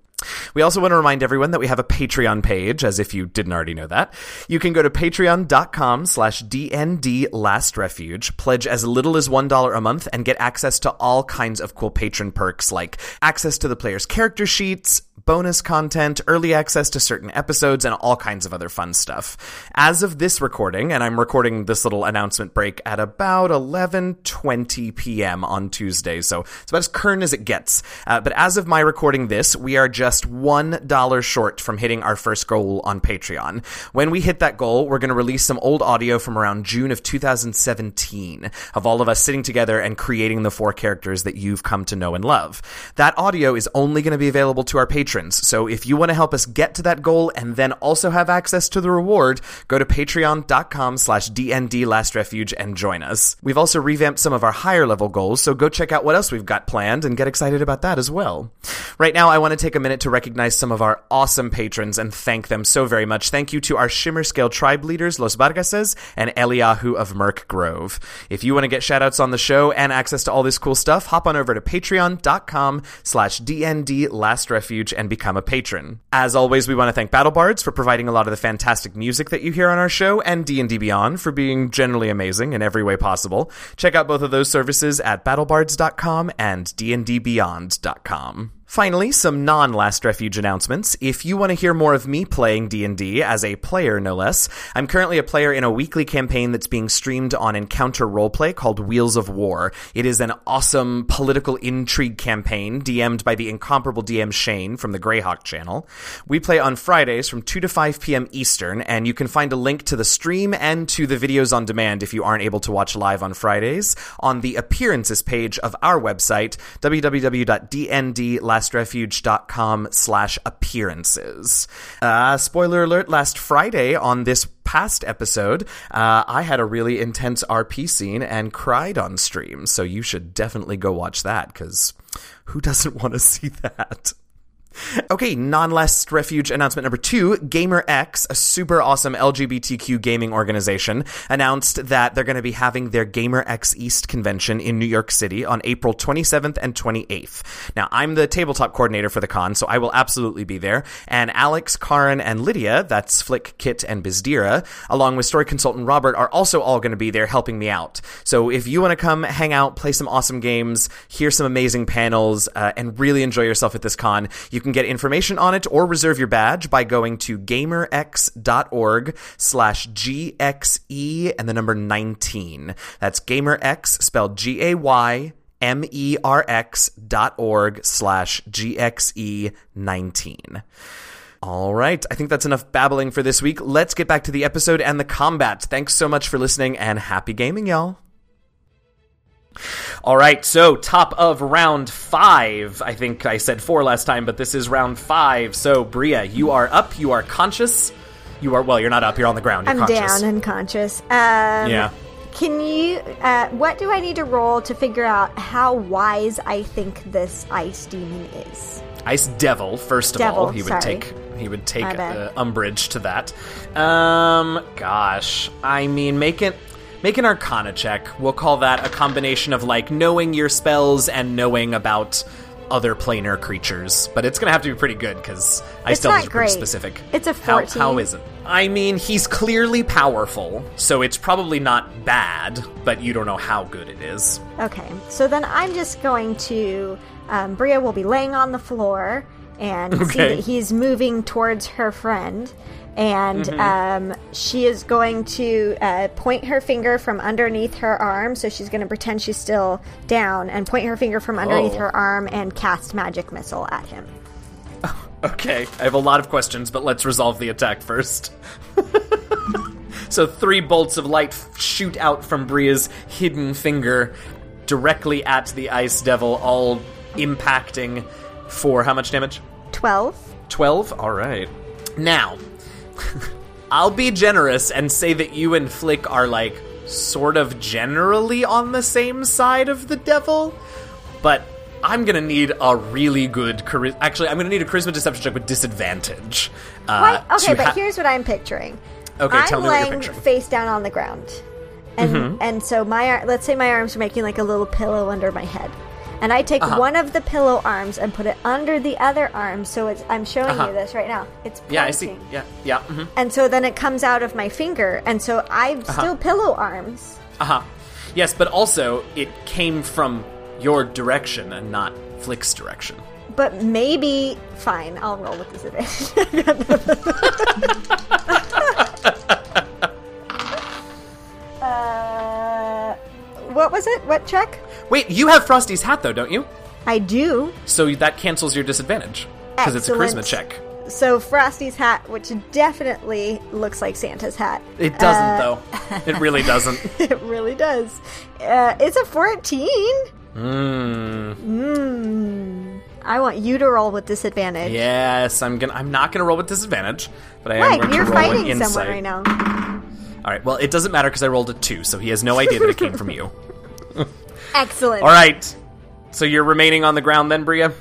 We also want to remind everyone that we have a Patreon page, as if you didn't already know that. You can go to patreon.com slash DND Last Refuge, pledge as little as $1 a month, and get access to all kinds of cool patron perks like access to the player's character sheets, bonus content, early access to certain episodes, and all kinds of other fun stuff. As of this recording, and I'm recording this little announcement break at about 11:20 p.m. on Tuesday, so it's about as current as it gets. Uh, but as of my recording this, we are just one dollar short from hitting our first goal on Patreon. When we hit that goal, we're going to release some old audio from around June of 2017 of all of us sitting together and creating the four characters that you've come to know and love. That audio is only going to be available to our patrons. So if you want to help us get to that goal and then also have access to the reward, go to patreon.com slash DND Last Refuge and join us. We've also revamped some of our higher level goals, so go check out what else we've got planned and get excited about that as well. Right now, I want to take a minute to recognize some of our awesome patrons and thank them so very much. Thank you to our Shimmer Scale tribe leaders, Los Vargases and Eliahu of Merk Grove. If you want to get shoutouts on the show and access to all this cool stuff, hop on over to patreon.com slash DND Last Refuge and become a patron. As always, we want to thank BattleBards for providing a lot of the fantastic music that you hear on our show and D&D Beyond for being generally amazing in every way possible. Check out both of those services at battlebards.com and dndbeyond.com. Finally, some non-Last Refuge announcements. If you want to hear more of me playing D&D as a player, no less, I'm currently a player in a weekly campaign that's being streamed on Encounter Roleplay called Wheels of War. It is an awesome political intrigue campaign DM'd by the incomparable DM Shane from the Greyhawk channel. We play on Fridays from 2 to 5 p.m. Eastern, and you can find a link to the stream and to the videos on demand if you aren't able to watch live on Fridays on the appearances page of our website, www.dndlast lastrefuge.com slash appearances. Uh, spoiler alert, last Friday on this past episode, uh, I had a really intense RP scene and cried on stream, so you should definitely go watch that, because who doesn't want to see [laughs] that? Okay, non-last refuge announcement number two. GaymerX, a super awesome LGBTQ gaming organization, announced that they're going to be having their GaymerX East convention in New York City on April 27th and 28th. Now, I'm the tabletop coordinator for the con, so I will absolutely be there. And Alex, Karin, and Lydia, that's Flik, Kit, and Byzdera, along with story consultant Robert, are also all going to be there helping me out. So if you want to come hang out, play some awesome games, hear some amazing panels, uh, and really enjoy yourself at this con, you can get information on it or reserve your badge by going to gaymerx.org slash GXE and the number 19. That's gaymerx spelled G-A-Y M-E-R-X dot org slash GXE 19. All right. I think that's enough babbling for this week. Let's get back to the episode and the combat. Thanks so much for listening and happy gaming, y'all. All right, so top of round five. I think I said four last time, but this is round five. So, Bria, you are up. You are conscious. You are well. You're not up. You're on the ground. You're I'm conscious. down and conscious. Um, Yeah. Can you? Uh, what do I need to roll to figure out how wise I think this ice demon is? Ice Devil. First of Devil, all, he would sorry. take he would take uh, umbrage to that. Um, gosh, I mean, make it make an Arcana check. We'll call that a combination of like knowing your spells and knowing about other planar creatures. But it's gonna have to be pretty good because It's Devil not pretty specific. It's a How- 14. how is it? I mean, he's clearly powerful, so it's probably not bad, but you don't know how good it is. Okay, so then I'm just going to. Um, Bria will be laying on the floor and see that he's moving towards her friend. And Mm-hmm. um, she is going to uh, point her finger from underneath her arm. So she's going to pretend she's still down and point her finger from underneath Oh. her arm and cast magic missile at him. [laughs] Okay, I have a lot of questions, but let's resolve the attack first. [laughs] so, three bolts of light shoot out from Bria's hidden finger directly at the Ice Devil, all impacting for how much damage? 12. 12? Alright. Now, [laughs] I'll be generous and say that you and Flik are like sort of generally on the same side of the devil, but I'm gonna need a really good charisma. Actually, I'm gonna need a charisma deception check with disadvantage. Uh, Okay, but ha- here's what I'm picturing. Okay, I'm tell me what you're laying picturing. face down on the ground, and Mm-hmm. and so my ar- let's say my arms are making like a little pillow under my head, and I take Uh-huh. one of the pillow arms and put it under the other arm. So it's I'm showing Uh-huh. you this right now. It's pointing. Yeah, I see. Yeah, yeah. mhm. And so then it comes out of my finger, and so I've Uh-huh. still pillow arms. Uh huh. Yes, but also it came from your direction and not Flik's direction. But maybe fine. I'll roll with disadvantage. [laughs] uh, what was it? What check? Wait, you have Frosty's hat though, don't you? I do. So that cancels your disadvantage because it's a charisma check. So Frosty's hat, which definitely looks like Santa's hat. It doesn't Uh, though. [laughs] It really doesn't. [laughs] It really does. Uh, it's a 14. Mmm. Mmm. I want you to roll with disadvantage. Yes, I'm gonna. I'm not gonna roll with disadvantage, but I am Right, going you're to roll an fighting someone right now. All right. Well, it doesn't matter because I rolled a two, so he has no idea that it came from you. [laughs] Excellent. All right. So you're remaining on the ground then, Bria.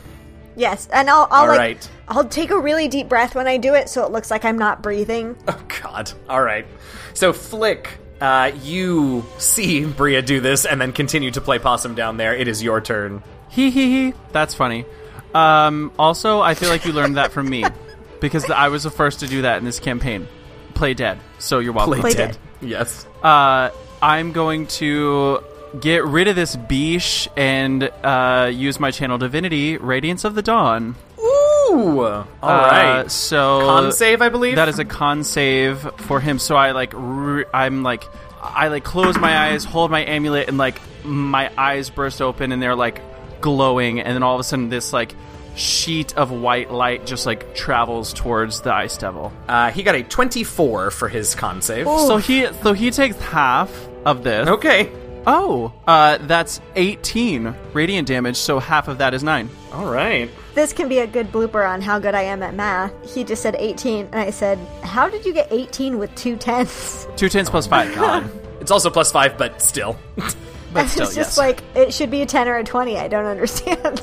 Yes, and I'll, I'll All like right. I'll take a really deep breath when I do it, so it looks like I'm not breathing. [laughs] Oh God! All right. So Flik, uh, you see Bria do this and then continue to play possum down there. It is your turn. Hee hee hee. That's funny. Um, also, I feel like you learned that from me [laughs] because I was the first to do that in this campaign. Play dead. So you're welcome. Play dead. dead. Yes. Uh, I'm going to get rid of this beesh and uh, use my channel divinity, Radiance of the Dawn. Ooh. All right. Uh, so Con save, I believe. That is a con save for him. So I like re- I'm like I like close my eyes, hold my amulet, and like my eyes burst open and they're like glowing, and then all of a sudden this like sheet of white light just like travels towards the ice devil. Uh, he got a 24 for his con save. So he so he takes half of this. Okay. Oh, uh, that's 18 radiant damage. So half of that is nine. All right. This can be a good blooper on how good I am at math. He just said 18, and I said, How did you get 18 with two tens? [laughs] Two tens plus five. [laughs] God. It's also plus five, but still. [laughs] But still, it's just yes. like, it should be a 10 or a 20. I don't understand.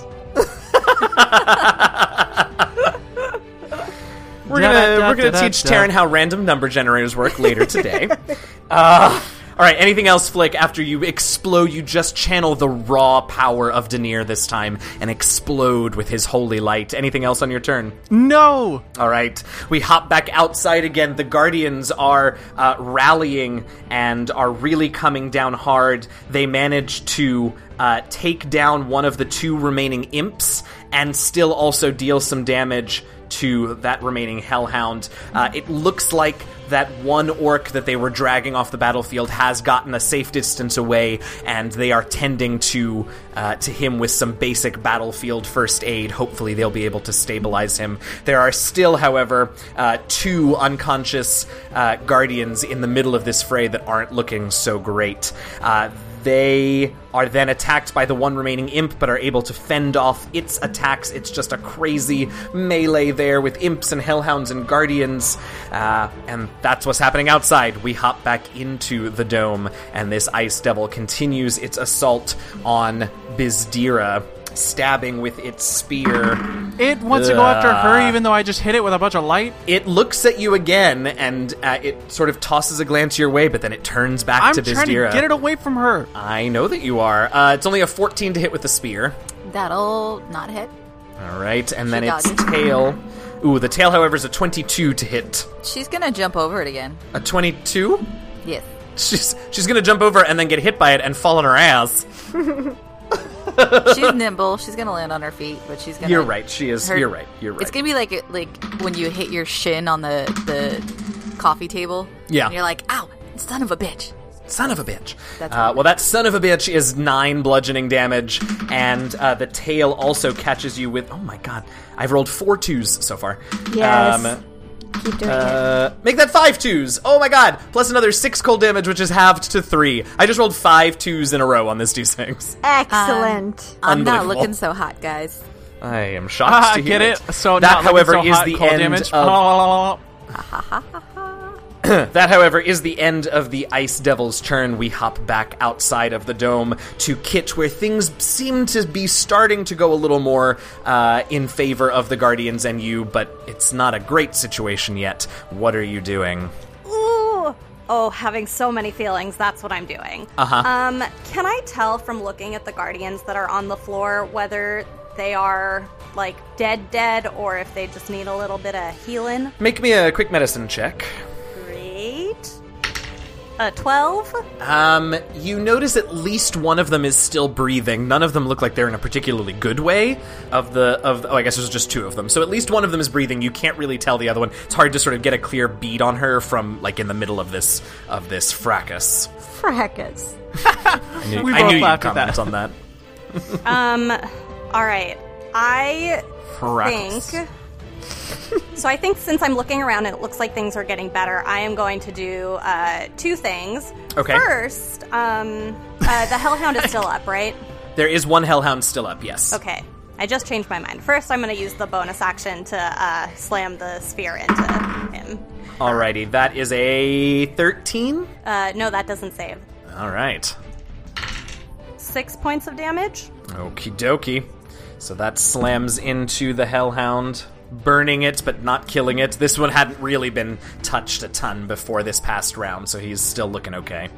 We're gonna we're gonna teach Taryn how random number generators work later today. uh, all right. Anything else, Flik? After you explode, you just channel the raw power of Deneir this time and explode with his holy light. Anything else on your turn? no. All right, we hop back outside again. The Guardians are uh, rallying and are really coming down hard. They manage to uh, take down one of the two remaining imps and still also deal some damage to that remaining Hellhound. Uh, it looks like that one orc that they were dragging off the battlefield has gotten a safe distance away, and they are tending to uh, to him with some basic battlefield first aid. Hopefully, they'll be able to stabilize him. There are still, however, uh, two unconscious uh, guardians in the middle of this fray that aren't looking so great. They are then attacked by the one remaining imp, but are able to fend off its attacks. It's just a crazy melee there with imps and hellhounds and guardians. Uh, and that's what's happening outside. We hop back into the dome, and this ice devil continues its assault on Byzdera, stabbing with its spear. It wants to go after her, even though I just hit it with a bunch of light. It looks at you again, and uh, it sort of tosses a glance your way, but then it turns back I'm to trying to Byzdera. get it away from her. I know that you are. Uh, it's only a 14 to hit with the spear. That'll not hit. All right, and then She its dodges. tail. Ooh, the tail, however, is a 22 to hit. She's gonna jump over it again. A 22? Yes. She's she's gonna jump over and then get hit by it and fall on her ass. [laughs] [laughs] She's nimble. She's gonna land on her feet, but she's gonna. You're right. She is. her- you're right. You're right. It's gonna be like like when you hit your shin on the the coffee table. Yeah. And you're like, ow, son of a bitch. Son of a bitch. That's uh, well, that son of a bitch is nine bludgeoning damage, and uh, the tail also catches you with. Oh my god, I've rolled four twos so far. Yes. Um, Keep doing it. Uh, make that five twos. Oh my god! Plus another six cold damage, which is halved to three. I just rolled five twos in a row on this d6. [laughs] Excellent. I'm not looking so hot, guys. I am shocked Ah, to hear get it? So that, not however, so is hot, the cold end damage. of [clears throat] that. However, is the end of the Ice Devil's turn. We hop back outside of the dome to Kit, where things seem to be starting to go a little more uh, in favor of the Guardians and you, but it's not a great situation yet. What are you doing? Ooh. Oh, having so many feelings. That's what I'm doing. Uh-huh. Um, can I tell from looking at the guardians that are on the floor whether they are like dead, dead, or if they just need a little bit of healing? Make me a quick medicine check. Great. A twelve. Um, you notice at least one of them is still breathing. None of them look like they're in a particularly good way. Of the of oh, I guess there's just two of them. So at least one of them is breathing. You can't really tell the other one. It's hard to sort of get a clear bead on her from like in the middle of this of this fracas. Fracas. I knew, [laughs] We I both knew you'd laughed at comment that. on that. Um. All right. I Fracas. think. So I think since I'm looking around and it looks like things are getting better, I am going to do uh, two things. Okay. First, um, uh, the Hellhound is still up, right? [laughs] There is one hellhound still up. Yes. Okay. I just changed my mind. First, I'm going to use the bonus action to uh, slam the spear into him. Alrighty, that is a thirteen. Uh, no, that doesn't save. All right. Six points of damage. Okie dokie. So that slams into the Hellhound, burning it but not killing it. This one hadn't really been touched a ton before this past round, so he's still looking okay.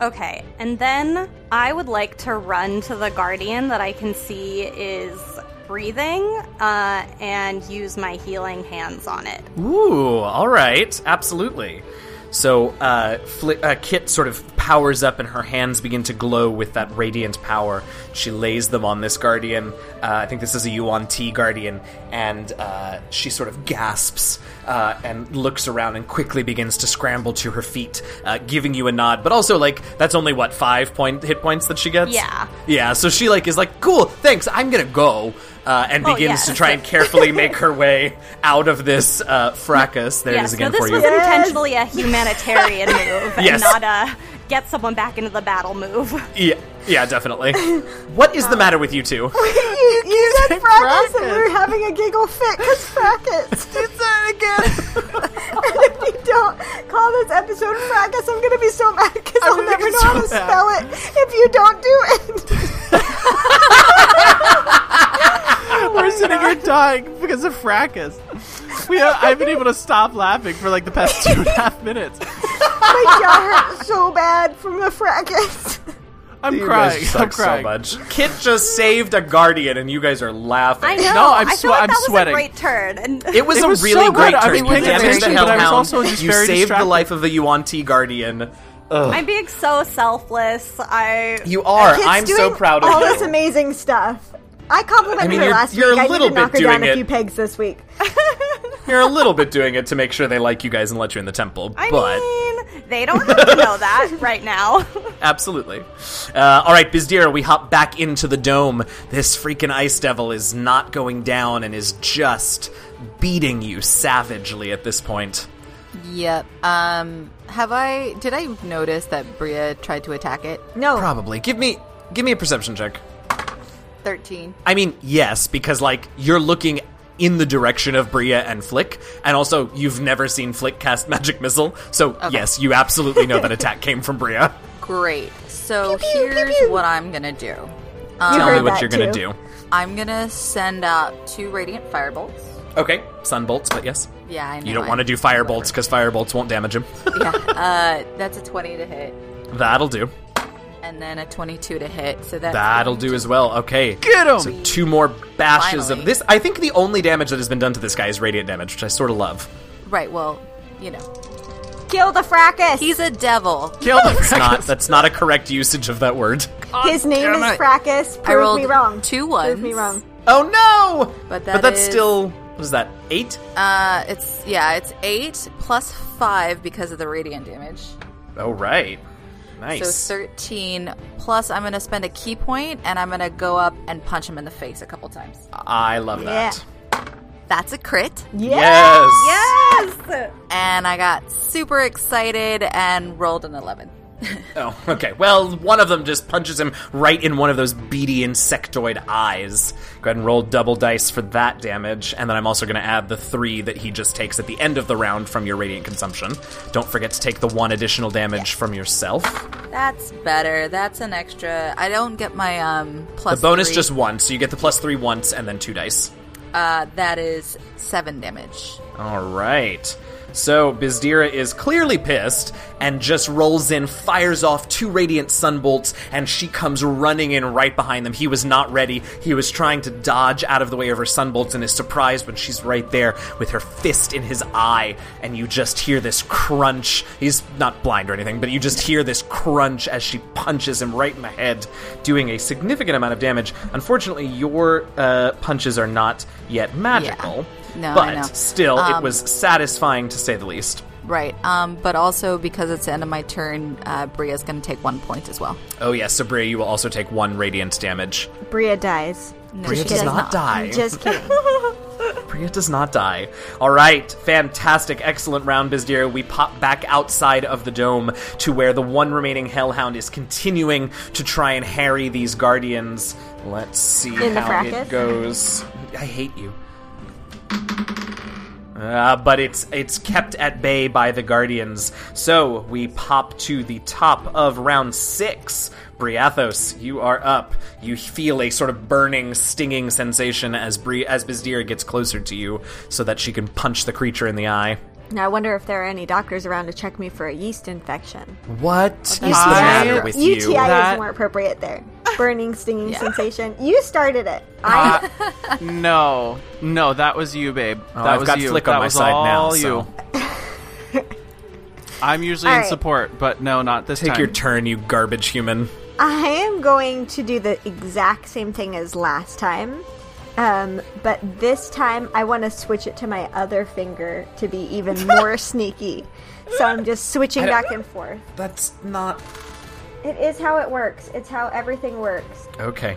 Okay, and then I would like to run to the guardian that I can see is breathing uh, and use my healing hands on it. Ooh, all right, absolutely. So uh, Fli uh, Kit sort of powers up, and her hands begin to glow with that radiant power. She lays them on this guardian. Uh, I think this is a Yuan-ti guardian, and uh, she sort of gasps uh, and looks around and quickly begins to scramble to her feet, uh, giving you a nod. But also, like that's only what five point hit points that she gets. Yeah. yeah. So she like is like, cool, thanks. I'm gonna go. Uh, and Oh, begins yes. to try and carefully [laughs] make her way out of this uh, fracas. There it is Yes, no, again this for you. This was intentionally a humanitarian [laughs] move, Yes. and not a get someone back into the battle move. Yeah, yeah, definitely. [laughs] what is the matter with you two? [laughs] you, [laughs] you said said fracas, and fracas. we were having a giggle fit because fracas. It's that again. and if you don't call this episode fracas, I'm gonna be so mad because I'll gonna never be know how so to mad. spell it if you don't do it. We're sitting here dying because of fracas. We have, I've been able to stop laughing for like the past two and a half minutes. My jaw hurts so bad from the fracas. I'm You crying. guys [laughs] I'm suck so crying. much. Kit just saved a guardian, and you guys are laughing. I know. No, I'm I swe- like I'm that was sweating. a great turn, and [laughs] It was It a was really so great good. I turn. was You damaged the attention, but I was Hellhound. also just you very saved the life of the Yuan-ti guardian. I'm being so selfless. I You are. I'm so proud of you. all you. this amazing stuff. I complimented I mean, her you're- last you're week. a I little need to knock bit her down doing a few pegs this week. [laughs] You're a little bit doing it to make sure they like you guys and let you in the temple, I but mean, they don't have to know that [laughs] right now. [laughs] absolutely. Uh, all right, Byzdera, we hop back into the dome. This freaking ice devil is not going down and is just beating you savagely at this point. Yep. Um, have I? Did I notice that Bria tried to attack it? No, Probably. Give me give me a perception check. Thirteen. I mean, yes, because like you're looking in the direction of Bria and Flik, and also you've never seen Flik cast magic missile, so yes, you absolutely know that [laughs] attack came from Bria. Great. So Pew, pew, pew, here's pew. what I'm gonna do. You Tell me what you're gonna do. I'm gonna send out two radiant firebolts. Okay, sun bolts, but yes, Yeah, I know. you don't want to do fire bolts because fire bolts won't damage him. Yeah. [laughs] Uh, that's a twenty to hit, That'll do. And then a twenty-two to hit. So that's That'll do as well. Okay, Get him! so two more bashes Finally. of this. I think the only damage that has been done to this guy is radiant damage, which I sort of love. right. Well, you know, kill the fracas. he's a devil. Kill the It's not. That's not a correct usage of that word. [laughs] His name is fracas. I Prove rolled me wrong. two Prove me wrong. Oh no! But but that's is- still. What is that? Eight? Uh, it's yeah, it's eight plus five because of the radiant damage. Oh right. Nice. So 13 plus I'm going to spend a ki point and I'm going to go up and punch him in the face a couple times. I love that. That's a crit. Yeah. Yes. yes. And I got super excited and rolled an 11. [laughs] Oh, okay. Well, one of them just punches him right in one of those beady insectoid eyes. Go ahead and roll double dice for that damage, and then I'm also going to add the three that he just takes at the end of the round from your radiant consumption. Don't forget to take the one additional damage from yourself. That's better. That's an extra. I don't get my um plus. The bonus three. just one, so you get the plus three once and then two dice. uh that is 7 damage. All right. So Byzdera is clearly pissed and just rolls in, fires off two radiant sunbolts, and she comes running in right behind them. He was not ready. He was trying to dodge out of the way of her sunbolts and is surprised when she's right there with her fist in his eye, and you just hear this crunch. He's not blind or anything, but you just hear this crunch as she punches him right in the head, doing a significant amount of damage. Unfortunately, your uh, punches are not yet magical. No, I but know. still, it Um, was satisfying to say the least. Right. Um but also because it's the end of my turn, uh Bria's going to take 1 point as well. Oh yes, Sabria, you will also take one radiant damage. Bria dies. No, Bria she does does not die. I'm just kidding. [laughs] Bria does not die. All right, fantastic, excellent round, Byzdera. We pop back outside of the dome to where the one remaining Hellhound is continuing to try and harry these guardians. Let's see In how it goes. I hate you. Uh, but it's it's kept at bay by the guardians. So we pop to the top of round six. Briathos, you are up. You feel a sort of burning, stinging sensation as Bri- as Byzdera gets closer to you, so that she can punch the creature in the eye. Now I wonder if there are any doctors around to check me for a yeast infection. What is the matter with you? UTI That- is more appropriate there. [laughs] Burning, stinging sensation. You started it. I uh, [laughs] No, no, that was you, babe. Oh, that I've was got you. Flik that on my was side now, all so- you. [laughs] I'm usually All in support, but no, not this time. Take time. your turn, you garbage human. I am going to do the exact same thing as last time. Um, but this time I want to switch it to my other finger to be even [laughs] more sneaky. So I'm just switching back and forth. That's not It is how it works. It's how everything works. okay.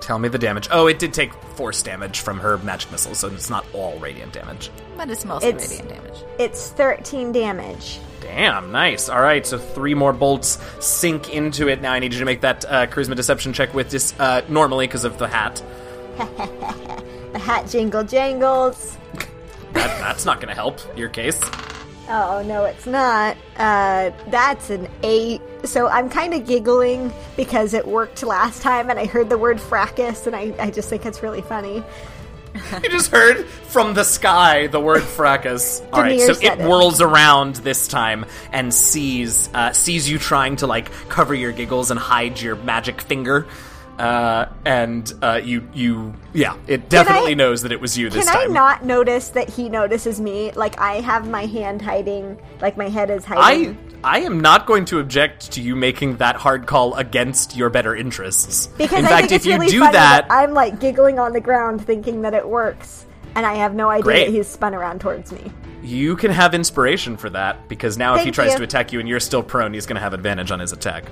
Tell me the damage. Oh, it did take force damage from her magic missile, so it's not all radiant damage. But it's mostly It's- radiant damage. It's 13 damage. Damn, nice. All right, so three more bolts sink into it. Now I need you to make that uh, charisma deception check with this uh, normally because of the hat. [laughs] The hat jingle jangles. That, that's not going to help your case. Oh no, it's not. Uh, that's an eight. So I'm kind of giggling because it worked last time, and I heard the word fracas, and I, I just think it's really funny. You just heard from the sky the word fracas. [laughs] All right, so it it. whirls around this time and sees uh, sees you trying to like cover your giggles and hide your magic finger. Uh, and uh, you you yeah, it definitely I- knows that it was you this Can I not notice that he notices me? Like I have my hand hiding, like my head is hiding. I I am not going to object to you making that hard call against your better interests. because in I fact, think if it's you really do funny that, I'm like giggling on the ground, thinking that it works, and I have no idea Great. that he's spun around towards me. you can have inspiration for that because now if he tries you. to attack you and you're still prone, he's going to have advantage on his attack.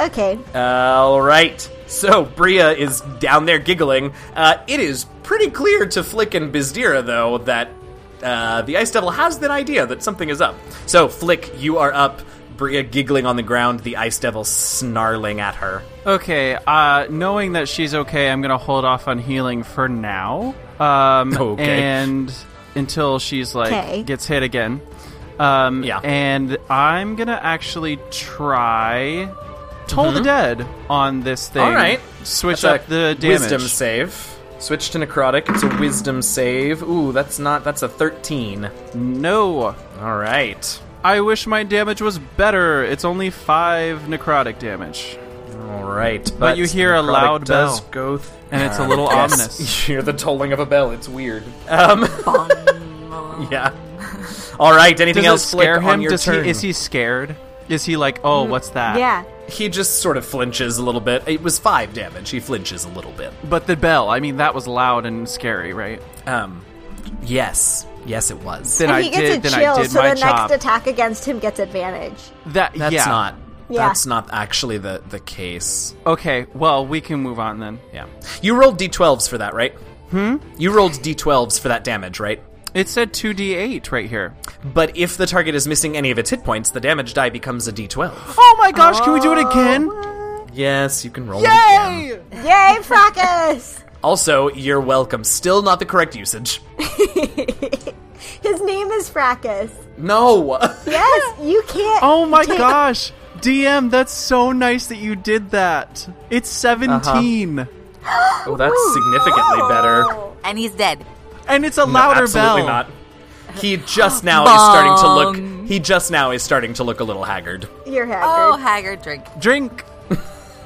Okay, All right. So Bria is down there giggling. Uh, it is pretty clear to Flik and Byzdera, though, that uh, the Ice Devil has that idea that something is up. So Flik, you are up. Bria giggling on the ground. The Ice Devil snarling at her. Okay, uh, knowing that she's okay, I'm gonna hold off on healing for now. Um, [laughs] Okay. And until she's like Okay. gets hit again. Um, Yeah. And I'm gonna actually try Toll the Dead on this thing. Mm-hmm. All right. Switch That's up a the damage. Wisdom save. Switch to necrotic. It's a wisdom save. Ooh, that's not. That's a thirteen. No. All right. I wish my damage was better. It's only five necrotic damage. All right. But, you hear a necrotic loud does bell. Go th- And it's a [laughs] little Yes. ominous. [laughs] You hear the tolling of a bell. It's weird. Um, [laughs] yeah. All right. Anything Does else scare Flik, on him? your Does turn? he is he scared? Is he like, oh, what's that? yeah. He just sort of flinches a little bit. It was five damage. He flinches a little bit. But the bell, I mean, that was loud and scary, right? Um, yes, yes, it was. Then and I he gets did. a Then chill, I did so my the job. next attack against him gets advantage. that That's yeah. not. Yeah. That's not actually the the case. Okay, well, we can move on then. Yeah. You rolled d12s for that, right? Hmm. You rolled d12s for that damage, right? It said 2d8 right here. But if the target is missing any of its hit points, the damage die becomes a d12. Oh my gosh, can we do it oh. again? Yes, you can roll it again. Yay! Yay, Fracas! Also, you're welcome. Still not the correct usage. [laughs] His name is Fracas. No. [laughs] Yes, you can't. Oh my take- gosh. DM, that's so nice that you did that. It's uh-huh. 17. oh, that's significantly better. [gasps] And he's dead. And it's a No, louder absolutely bell. not. He just [gasps] now is starting to look. He just now is starting to look a little haggard. You're haggard. Oh, haggard. Haggard drink. Drink. [laughs]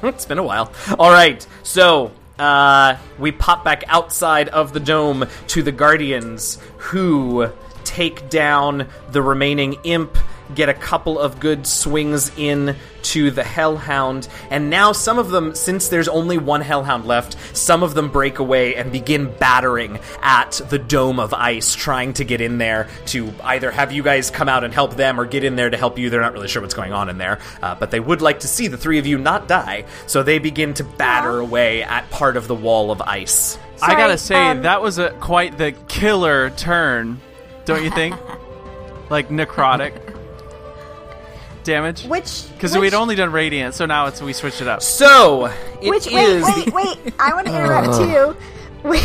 It's been a while. All right, so uh, we pop back outside of the dome to the Guardians, who take down the remaining imp, get a couple of good swings in to the Hellhound, and now some of them, since there's only one Hellhound left, some of them break away and begin battering at the dome of ice, trying to get in there to either have you guys come out and help them or get in there to help you. They're not really sure what's going on in there, uh, but they would like to see the three of you not die, so they begin to batter away at part of the wall of ice. I gotta say, um, that was a quite the killer turn, don't you think? [laughs] like necrotic damage. Which? Because which- we'd only done radiant, so now it's we switched it up. So it Which? is Wait, wait, wait! I want to interrupt you. Wait,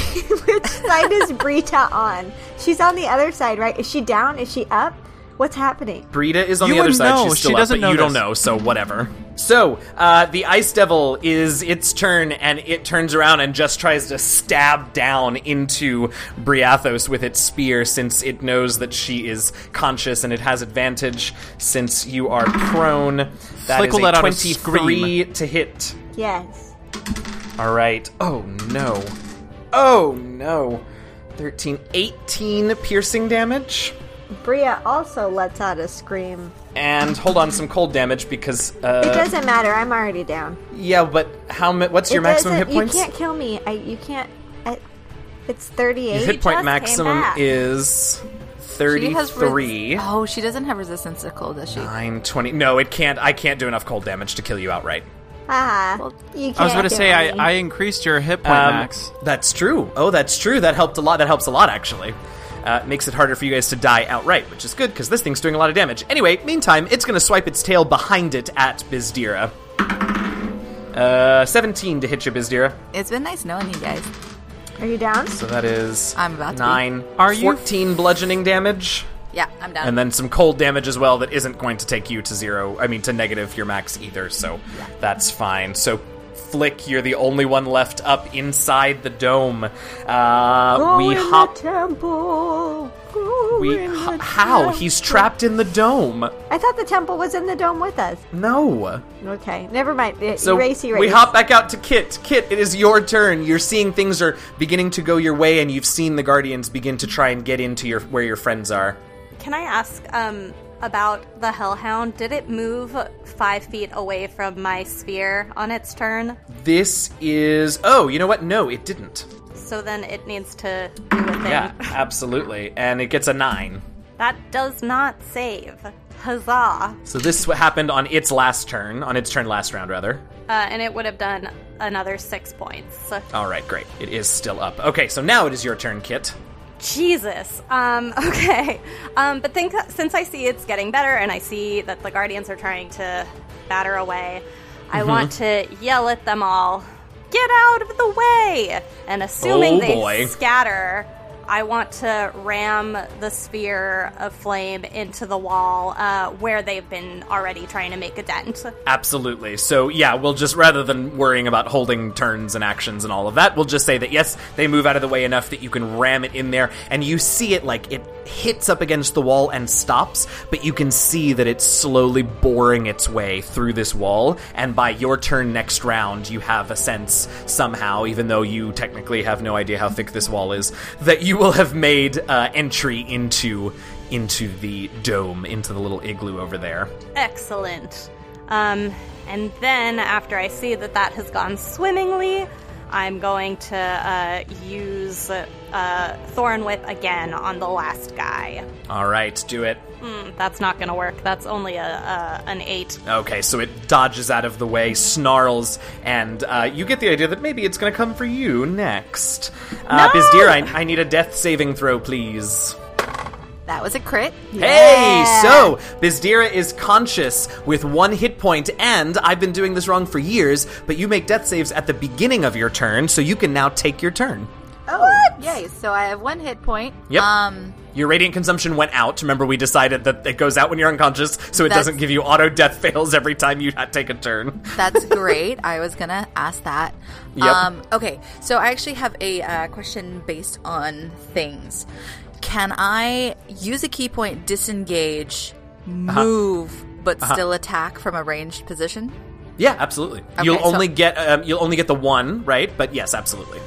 Which side is Brita on? She's on the other side, right? Is she down? Is she up? What's happening? Brita is on You the other wouldn't side. know. She's She still up, doesn't but know you don't know, so whatever. So, uh, the Ice Devil is its turn, and it turns around and just tries to stab down into Briathos with its spear, since it knows that she is conscious and it has advantage since you are prone. That Flik is a let out a twenty-three to hit. Yes. All right. Oh no. Oh no. 13, 18 piercing damage. Bria also lets out a scream. and hold on, some cold damage because It uh, doesn't matter. I'm already down. yeah, but how? Ma- what's your It maximum hit points? You can't kill me. I, you can't. I, it's Your 38. hit point just maximum came back. is She has res- 33. oh, she doesn't have resistance to cold, does she? 920. No, it can't. I can't do enough cold damage to kill you outright. Haha. you can't I was going to say. I, I increased your hit point Um, max. That's true. Oh, that's true. That helped a lot. That helps a lot, actually. Uh, makes it harder for you guys to die outright, which is good because this thing's doing a lot of damage. Anyway, meantime, it's going to swipe its tail behind it at Byzdera. Uh, 17 to hit you, Byzdera. It's been nice knowing you guys. Are you down? So that is I'm about to be. 9. Are you- 14 bludgeoning damage. Yeah, I'm down. And then some cold damage as well that isn't going to take you to zero. I mean, to negative your max either, so that's fine. So, Flik, you're the only one left up inside the dome. Uh, we hop. temple. Go We in h- the how? temple. He's trapped in the dome. I thought the temple was in the dome with us. No. Okay, never mind. So erase, erase. we hop back out to Kit. Kit, it is your turn. You're seeing things are beginning to go your way, and you've seen the guardians begin to try and get into your where your friends are. Can I ask um, about the Hellhound? Did it move five feet away from my sphere on its turn? This is. Oh, you know what? No, it didn't. So then it needs to do a thing. Yeah, absolutely. And it gets a nine. That does not save. Huzzah! So this is what happened on its last turn, on its turn last round, rather. Uh, and it would have done another six points. All right, great. It is still up. Okay, so now it is your turn, Kit. Jesus. Um, [laughs] okay. Um, but think since I see it's getting better and I see that the guardians are trying to batter away, I want to yell at them all, "Get out of the way!" And assuming Oh, they scatter, I want to ram the sphere of flame into the wall uh, where they've been already trying to make a dent. Absolutely. So yeah, we'll just rather than worrying about holding turns and actions and all of that, we'll just say that yes, they move out of the way enough that you can ram it in there, and you see it like it hits up against the wall and stops, but you can see that it's slowly boring its way through this wall, and by your turn next round, you have a sense somehow, even though you technically have no idea how thick this wall is, that you will have made uh, entry into into the dome, into the little igloo over there. Excellent. Um, and then after I see that that has gone swimmingly, I'm going to uh, use uh, Thorn Whip again on the last guy. All right, do it. Hmm, that's not going to work. That's only a, a an eight. Okay, so it dodges out of the way, snarls, and uh, you get the idea that maybe it's going to come for you next. Uh, No! Bizdir, I, I need a death saving throw, please. That was a crit. Hey, so Byzdera is conscious with one hit point, and I've been doing this wrong for years, but you make death saves at the beginning of your turn, so you can now take your turn. Oh, yay! So I have one hit point. Yep. Um, Your radiant consumption went out. Remember, we decided that it goes out when you're unconscious, so it That's- doesn't give you auto death fails every time you take a turn. That's [laughs] great. I was gonna ask that. Yep. Um, okay, so I actually have a uh, question based on things. Can I use a ki point, disengage, Uh-huh. move, but still attack from a ranged position? Yeah, absolutely. you'll so- only get um, you'll only get the one, right? But yes, absolutely.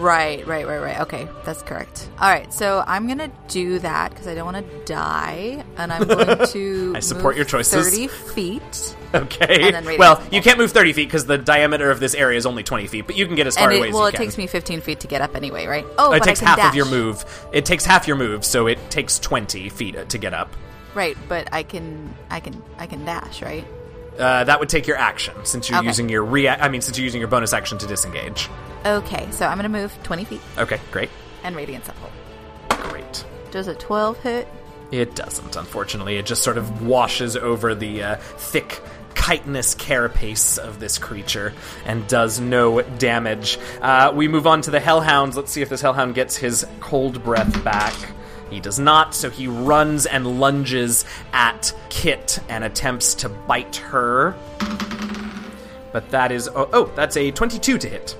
Right, right, right, right. Okay, that's correct. All right, so I'm gonna do that because I don't want to die, and I'm going [laughs] to. I support your choices. Thirty feet, Okay. And then radiant well, you can't move thirty feet because the diameter of this area is only twenty feet, but you can get as far and away it, as well, you it can. takes me 15 feet to get up anyway, right? Oh, it but takes half of your move. It takes half your move, so it takes twenty feet to get up. Right, but I can, I can, I can dash, right? Uh, that would take your action since you're Okay. using your rea- I mean, since you're using your bonus action to disengage. Okay, so I'm gonna move 20 feet Okay, great, and radiant support. great. Does a 12 hit? It doesn't, unfortunately. It just sort of washes over the uh, thick chitinous carapace of this creature and does no damage. Uh, we move on to the Hellhounds. Let's see if this Hellhound gets his cold breath back. He does not, so he runs and lunges at Kit and attempts to bite her. But that is. Oh, oh that's a 22 to hit.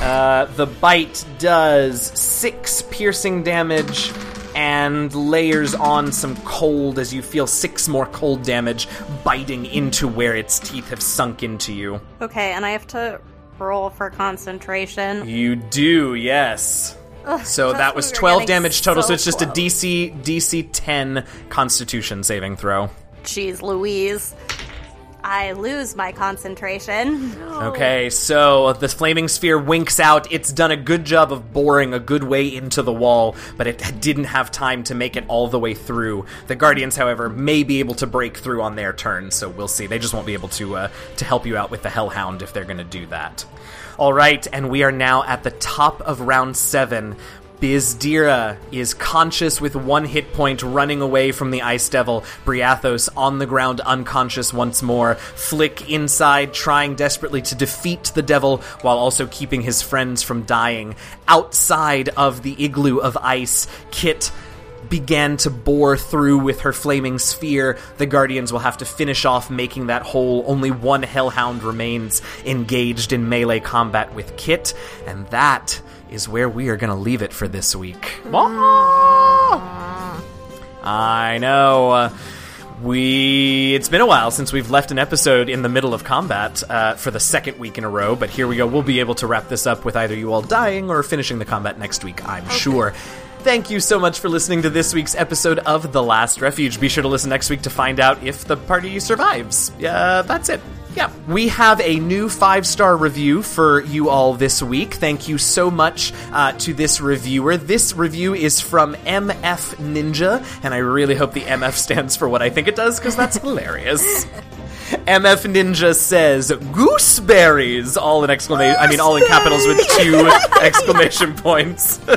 Uh, the bite does six piercing damage and layers on some cold as you feel six more cold damage biting into where its teeth have sunk into you. Okay, and I have to roll for concentration. You do, yes. So that was 12 damage total, so so it's just a. DC DC 10 constitution saving throw. Jeez Louise. I lose my concentration. [gasps] Okay, so the flaming sphere winks out. It's done a good job of boring a good way into the wall, but it didn't have time to make it all the way through. The guardians, however, may be able to break through on their turn, so we'll see. They just won't be able to uh, to help you out with the hellhound if they're going to do that. All right, and we are now at the top of round seven. Byzdera is conscious with one hit point, running away from the Ice Devil. Briathos on the ground, unconscious once more. Flik inside, trying desperately to defeat the devil while also keeping his friends from dying. Outside of the igloo of ice, Kit began to bore through with her flaming sphere. The Guardians will have to finish off making that hole. Only one Hellhound remains engaged in melee combat with Kit, and that is where we are going to leave it for this week. I know. Uh, we it's been a while since we've left an episode in the middle of combat uh, for the second week in a row, but here we go. We'll be able to wrap this up with either you all dying or finishing the combat next week, I'm sure. Thank you so much for listening to this week's episode of The Last Refuge. Be sure to listen next week to find out if the party survives. Yeah, that's it. Yeah. We have a new five star review for you all this week. Thank you so much uh, to this reviewer. This review is from MF Ninja, and I really hope the MF stands for what I think it does because that's [laughs] hilarious. MF Ninja says gooseberries, all in exclamation. I mean, all in capitals with two [laughs] exclamation points. [laughs]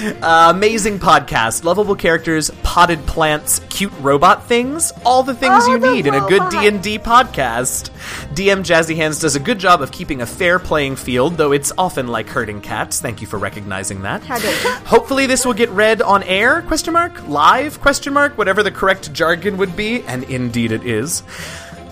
Uh, amazing podcast, lovable characters, potted plants, cute robot things, all the things you the need in a good. D&D podcast. DM Jazzy Hands does a good job of keeping a fair playing field, though it's often like herding cats. Thank you for recognizing that. How dare you. Hopefully this will get read on air, question mark, live, question mark, whatever the correct jargon would be, and indeed it is.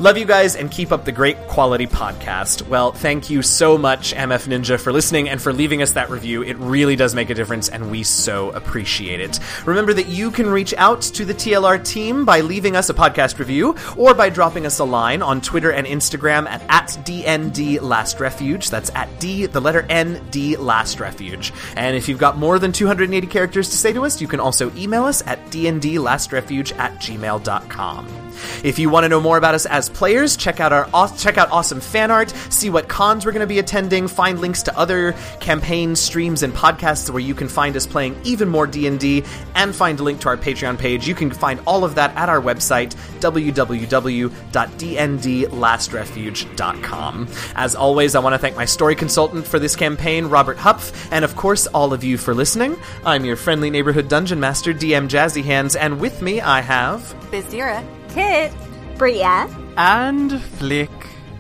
Love you guys and keep up the great quality podcast. Well, thank you so much, MF Ninja, for listening and for leaving us that review. It really does make a difference, and we so appreciate it. Remember that you can reach out to the TLR team by leaving us a podcast review or by dropping us a line on Twitter and Instagram at, at DND Last Refuge. That's at D, the letter N, D Last Refuge. And if you've got more than 280 characters to say to us, you can also email us at dndlastrefuge at gmail.com. If you want to know more about us as players, check out our check out awesome fan art, see what cons we're going to be attending, find links to other campaigns, streams, and podcasts where you can find us playing even more D&D, and find a link to our Patreon page. You can find all of that at our website, www.dndlastrefuge.com. As always, I want to thank my story consultant for this campaign, Robert Hupf, and of course, all of you for listening. I'm your friendly neighborhood dungeon master, DM Jazzy Hands, and with me I have... Byzdera. Kit. Bria. And Flik.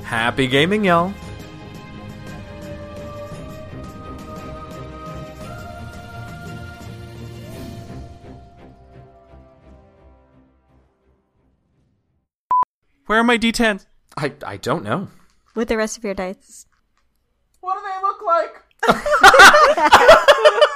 Happy gaming, y'all. Where are my D10s? I, I don't know. With the rest of your dice. What do they look like? [laughs] [laughs]